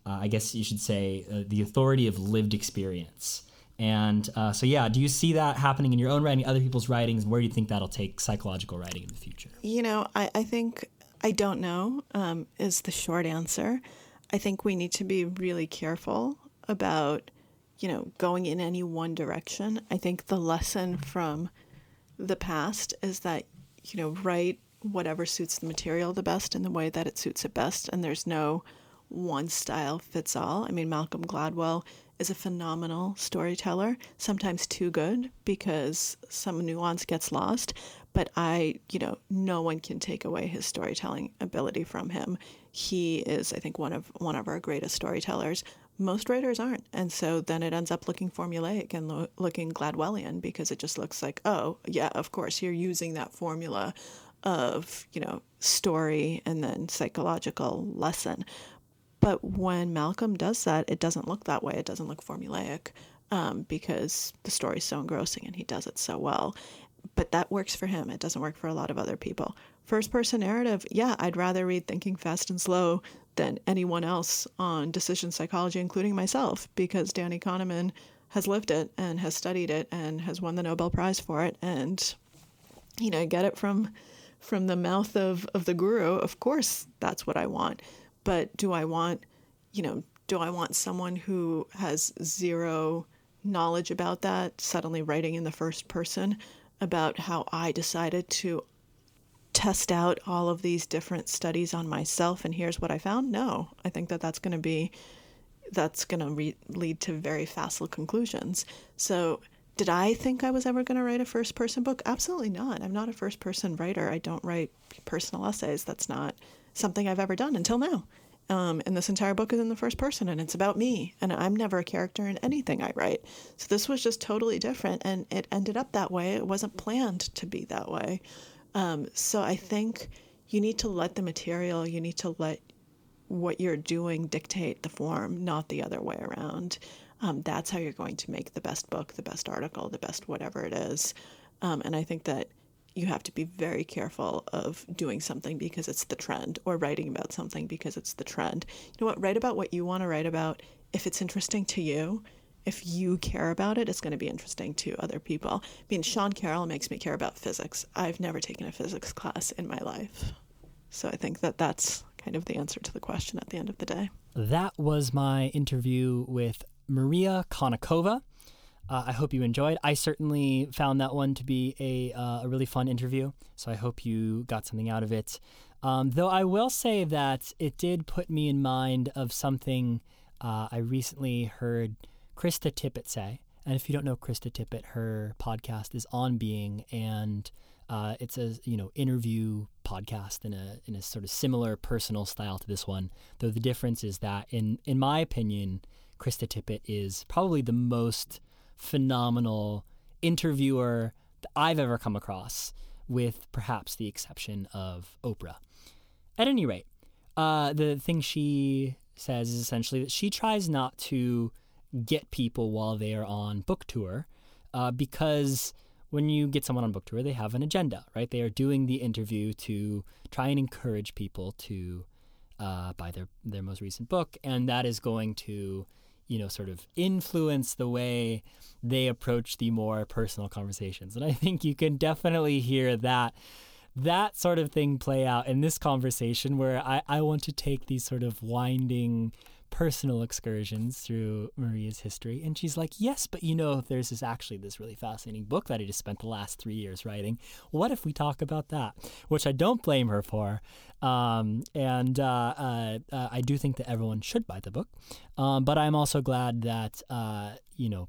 uh, I guess you should say, uh, the authority of lived experience. And uh, so, yeah, do you see that happening in your own writing, other people's writings? Where do you think that'll take psychological writing in the future? You know, I, I think I don't know, um, is the short answer. I think we need to be really careful about, you know, going in any one direction. I think the lesson from the past is that, you know, write whatever suits the material the best in the way that it suits it best. And there's no one style fits all. I mean, Malcolm Gladwell is a phenomenal storyteller, sometimes too good because some nuance gets lost but I, you know, no one can take away his storytelling ability from him. He is, I think, one of one of our greatest storytellers. Most writers aren't, and so then it ends up looking formulaic and lo- looking Gladwellian because it just looks like, oh, yeah, of course you're using that formula of you know story and then psychological lesson. But when Malcolm does that, it doesn't look that way. It doesn't look formulaic um, because the story's so engrossing and he does it so well but that works for him. It doesn't work for a lot of other people. First person narrative, yeah, I'd rather read Thinking Fast and Slow than anyone else on decision psychology, including myself, because Danny Kahneman has lived it and has studied it and has won the Nobel Prize for it. And, you know, get it from from the mouth of, of the guru, of course that's what I want. But do I want, you know, do I want someone who has zero knowledge about that suddenly writing in the first person? About how I decided to test out all of these different studies on myself and here's what I found? No, I think that that's going to be that's going to re- lead to very facile conclusions. So, did I think I was ever going to write a first person book? Absolutely not. I'm not a first person writer. I don't write personal essays. That's not something I've ever done until now. Um, and this entire book is in the first person and it's about me. And I'm never a character in anything I write. So this was just totally different. And it ended up that way. It wasn't planned to be that way. Um, so I think you need to let the material, you need to let what you're doing dictate the form, not the other way around. Um, that's how you're going to make the best book, the best article, the best whatever it is. Um, and I think that you have to be very careful of doing something because it's the trend or writing about something because it's the trend. You know what? Write about what you want to write about. If it's interesting to you, if you care about it, it's going to be interesting to other people. I mean, Sean Carroll makes me care about physics. I've never taken a physics class in my life. So I think that that's kind of the answer to the question at the end of the day. That was my interview with Maria Konnikova. Uh, I hope you enjoyed. I certainly found that one to be a, uh, a really fun interview, so I hope you got something out of it. Um, though I will say that it did put me in mind of something uh, I recently heard Krista Tippett say. And if you don't know Krista Tippett, her podcast is On Being, and uh, it's a you know interview podcast in a in a sort of similar personal style to this one. Though the difference is that, in in my opinion, Krista Tippett is probably the most phenomenal interviewer that I've ever come across, with perhaps the exception of Oprah. At any rate, uh, the thing she says is essentially that she tries not to get people while they are on book tour uh, because when you get someone on book tour, they have an agenda, right? They are doing the interview to try and encourage people to uh, buy their, their most recent book, and that is going to you know, sort of influence the way they approach the more personal conversations. And I think you can definitely hear that that sort of thing play out in this conversation where I, I want to take these sort of winding personal excursions through Maria's history. And she's like, Yes, but you know, there's this actually this really fascinating book that I just spent the last three years writing. What if we talk about that? Which I don't blame her for. Um, and uh, uh, uh, I do think that everyone should buy the book. Um, but I'm also glad that, uh, you know,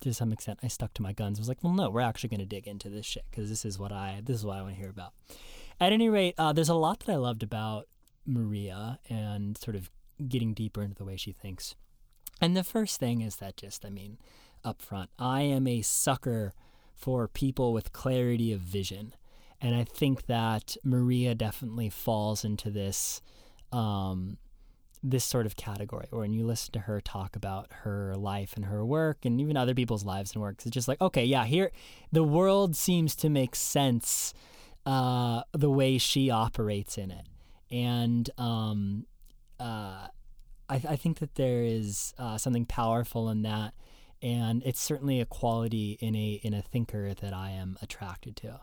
to some extent, I stuck to my guns. I was like, well, no, we're actually going to dig into this shit because this is what I this is what I want to hear about. At any rate, uh, there's a lot that I loved about Maria and sort of getting deeper into the way she thinks. And the first thing is that just, I mean, up front, I am a sucker for people with clarity of vision. And I think that Maria definitely falls into this um, this sort of category or when you listen to her talk about her life and her work and even other people's lives and works it's just like okay yeah here the world seems to make sense uh, the way she operates in it and um, uh, I, I, think that there is uh, something powerful in that and it's certainly a quality in a in a thinker that I am attracted to.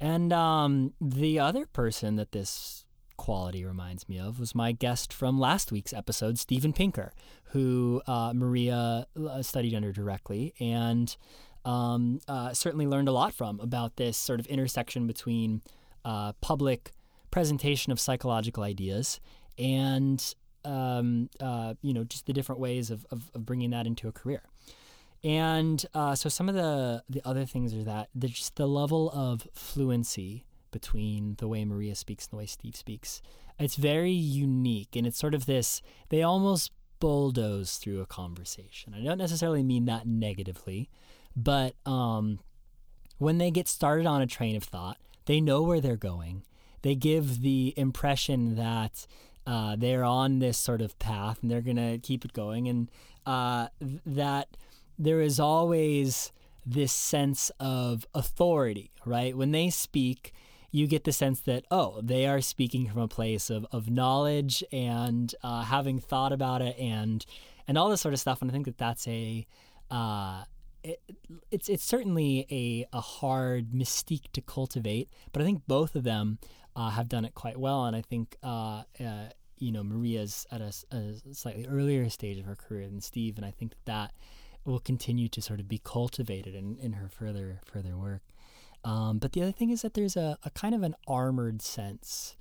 And um, the other person that this quality reminds me of was my guest from last week's episode, Steven Pinker, who uh, Maria uh, studied under directly and um, uh, certainly learned a lot from about this sort of intersection between uh, public presentation of psychological ideas and um, uh, you know just the different ways of, of, of, bringing that into a career. And uh, so some of the the other things are that there's just the level of fluency between the way Maria speaks and the way Steve speaks. It's very unique, and it's sort of this. They almost bulldoze through a conversation. I don't necessarily mean that negatively, but um, when they get started on a train of thought, they know where they're going. They give the impression that uh, they're on this sort of path and they're going to keep it going, and uh, that there is always this sense of authority, right? When they speak, you get the sense that oh they are speaking from a place of, of knowledge and uh, having thought about it and and all this sort of stuff and I think that that's a uh, it, it's it's certainly a, a hard mystique to cultivate but I think both of them uh, have done it quite well and I think uh, uh, you know Maria's at a, a, slightly earlier stage of her career than Steve and I think that that will continue to sort of be cultivated in, in her further further work. Um, but the other thing is that there's a, a kind of an armored sense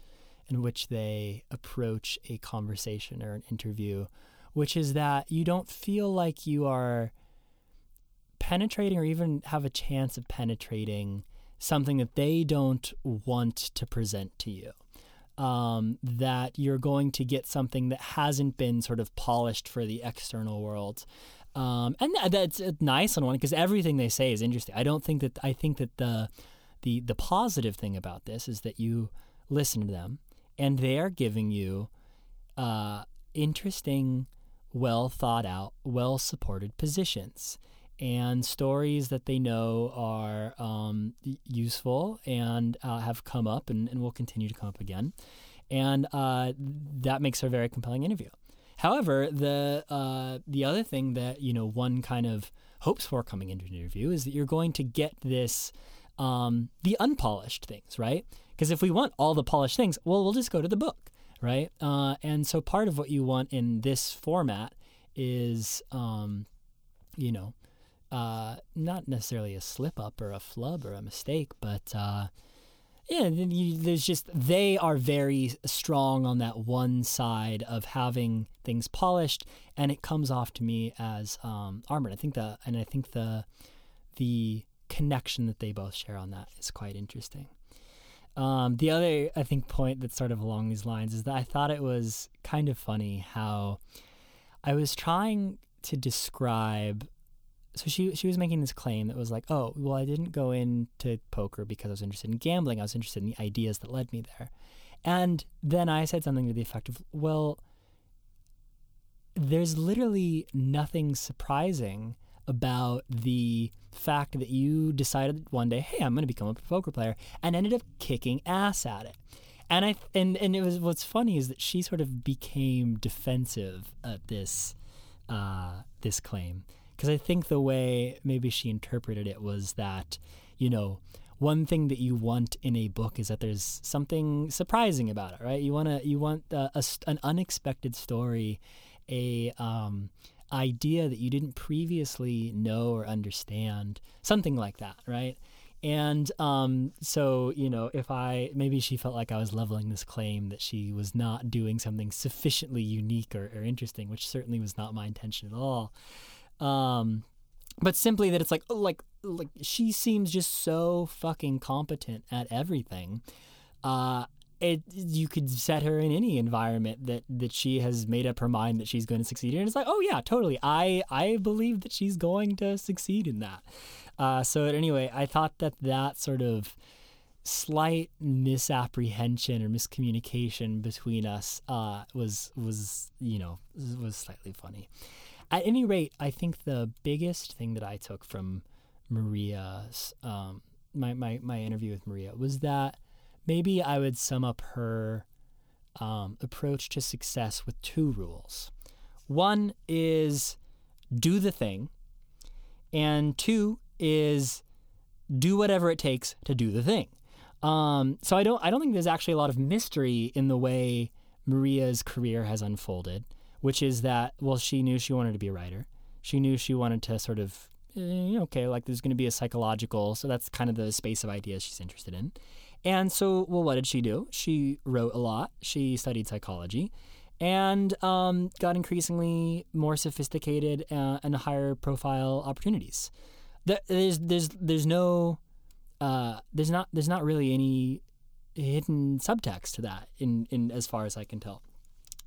in which they approach a conversation or an interview, which is that you don't feel like you are penetrating or even have a chance of penetrating something that they don't want to present to you. Um, that you're going to get something that hasn't been sort of polished for the external world. Um, and that's nice on one because everything they say is interesting. I don't think that I think that the the the positive thing about this is that you listen to them and they are giving you uh, interesting, well thought out, well supported positions and stories that they know are um, useful and uh, have come up and, and will continue to come up again. And uh, that makes for a very compelling interview. However, the uh, the other thing that you know one kind of hopes for coming into an interview is that you're going to get this um, the unpolished things, right? Because if we want all the polished things, well, we'll just go to the book, right? Uh, and so part of what you want in this format is, um, you know, uh, not necessarily a slip up or a flub or a mistake, but uh, yeah, you, there's just they are very strong on that one side of having things polished, and it comes off to me as um, armored. I think the and I think the the connection that they both share on that is quite interesting. Um, the other I think point that's sort of along these lines is that I thought it was kind of funny how I was trying to describe so she she was making this claim that was like, oh, well, I didn't go into poker because I was interested in gambling. I was interested in the ideas that led me there. And then I said something to the effect of, well, there's literally nothing surprising about the fact that you decided one day, hey, I'm going to become a poker player, and ended up kicking ass at it. And I and and it was what's funny is that she sort of became defensive at this uh, this claim because I think the way maybe she interpreted it was that, you know, one thing that you want in a book is that there's something surprising about it, right? You want to you want uh, a, an unexpected story, a um, idea that you didn't previously know or understand, something like that, right? And um, so, you know, if I maybe she felt like I was leveling this claim that she was not doing something sufficiently unique or, or interesting, which certainly was not my intention at all. Um, but simply that it's like, oh, like, like she seems just so fucking competent at everything. Uh, it you could set her in any environment that that she has made up her mind that she's going to succeed in. It's like, oh yeah, totally. I I believe that she's going to succeed in that. Uh, so anyway, I thought that that sort of slight misapprehension or miscommunication between us uh, was was you know was slightly funny. At any rate, I think the biggest thing that I took from Maria's um, my, my my interview with Maria was that maybe I would sum up her um, approach to success with two rules. One is do the thing, and two is do whatever it takes to do the thing. Um, so I don't I don't think there's actually a lot of mystery in the way Maria's career has unfolded, which is that well she knew she wanted to be a writer. She knew she wanted to sort of eh, okay like there's going to be a psychological so that's kind of the space of ideas she's interested in. And so well what did she do? She wrote a lot. She studied psychology and um, got increasingly more sophisticated uh, and higher profile opportunities there's there's there's no uh, there's not there's not really any hidden subtext to that in in as far as I can tell.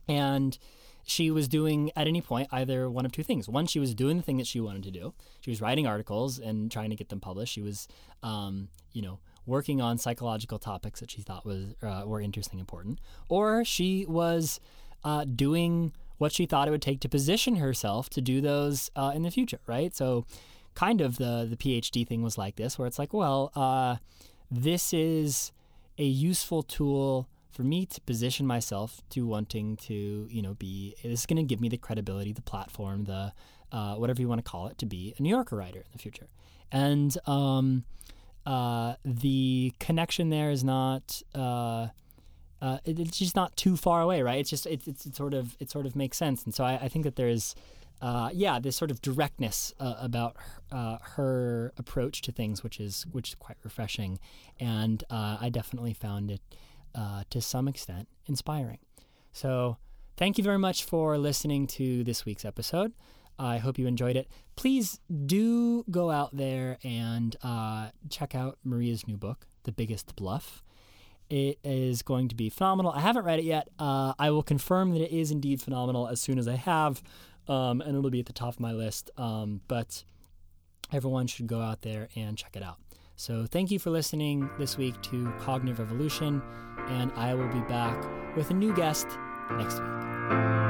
And she was doing at any point either one of two things. One, she was doing the thing that she wanted to do. She was writing articles and trying to get them published. She was, um, you know, working on psychological topics that she thought was uh, were interesting, important. Or she was uh, doing what she thought it would take to position herself to do those uh, in the future. Right. So kind of the the PhD thing was like this, where it's like, well, uh, this is a useful tool for me to position myself to wanting to, you know, be. This is going to give me the credibility, the platform, the uh, whatever you want to call it, to be a New Yorker writer in the future. And um, uh, the connection there is not. Uh, uh, it, it's just not too far away, right? It's just it, it's, it sort of it sort of makes sense, and so I, I think that there's uh, yeah, this sort of directness uh, about her, her, approach to things, which is which is quite refreshing, and uh, I definitely found it uh, to some extent inspiring. So, thank you very much for listening to this week's episode. I hope you enjoyed it. Please do go out there and uh, check out Maria's new book, The Biggest Bluff. It is going to be phenomenal. I haven't read it yet. I will confirm that it is indeed phenomenal as soon as I have um, and it'll be at the top of my list. Um, but everyone should go out there and check it out. So thank you for listening this week to Cognitive Revolution, and I will be back with a new guest next week.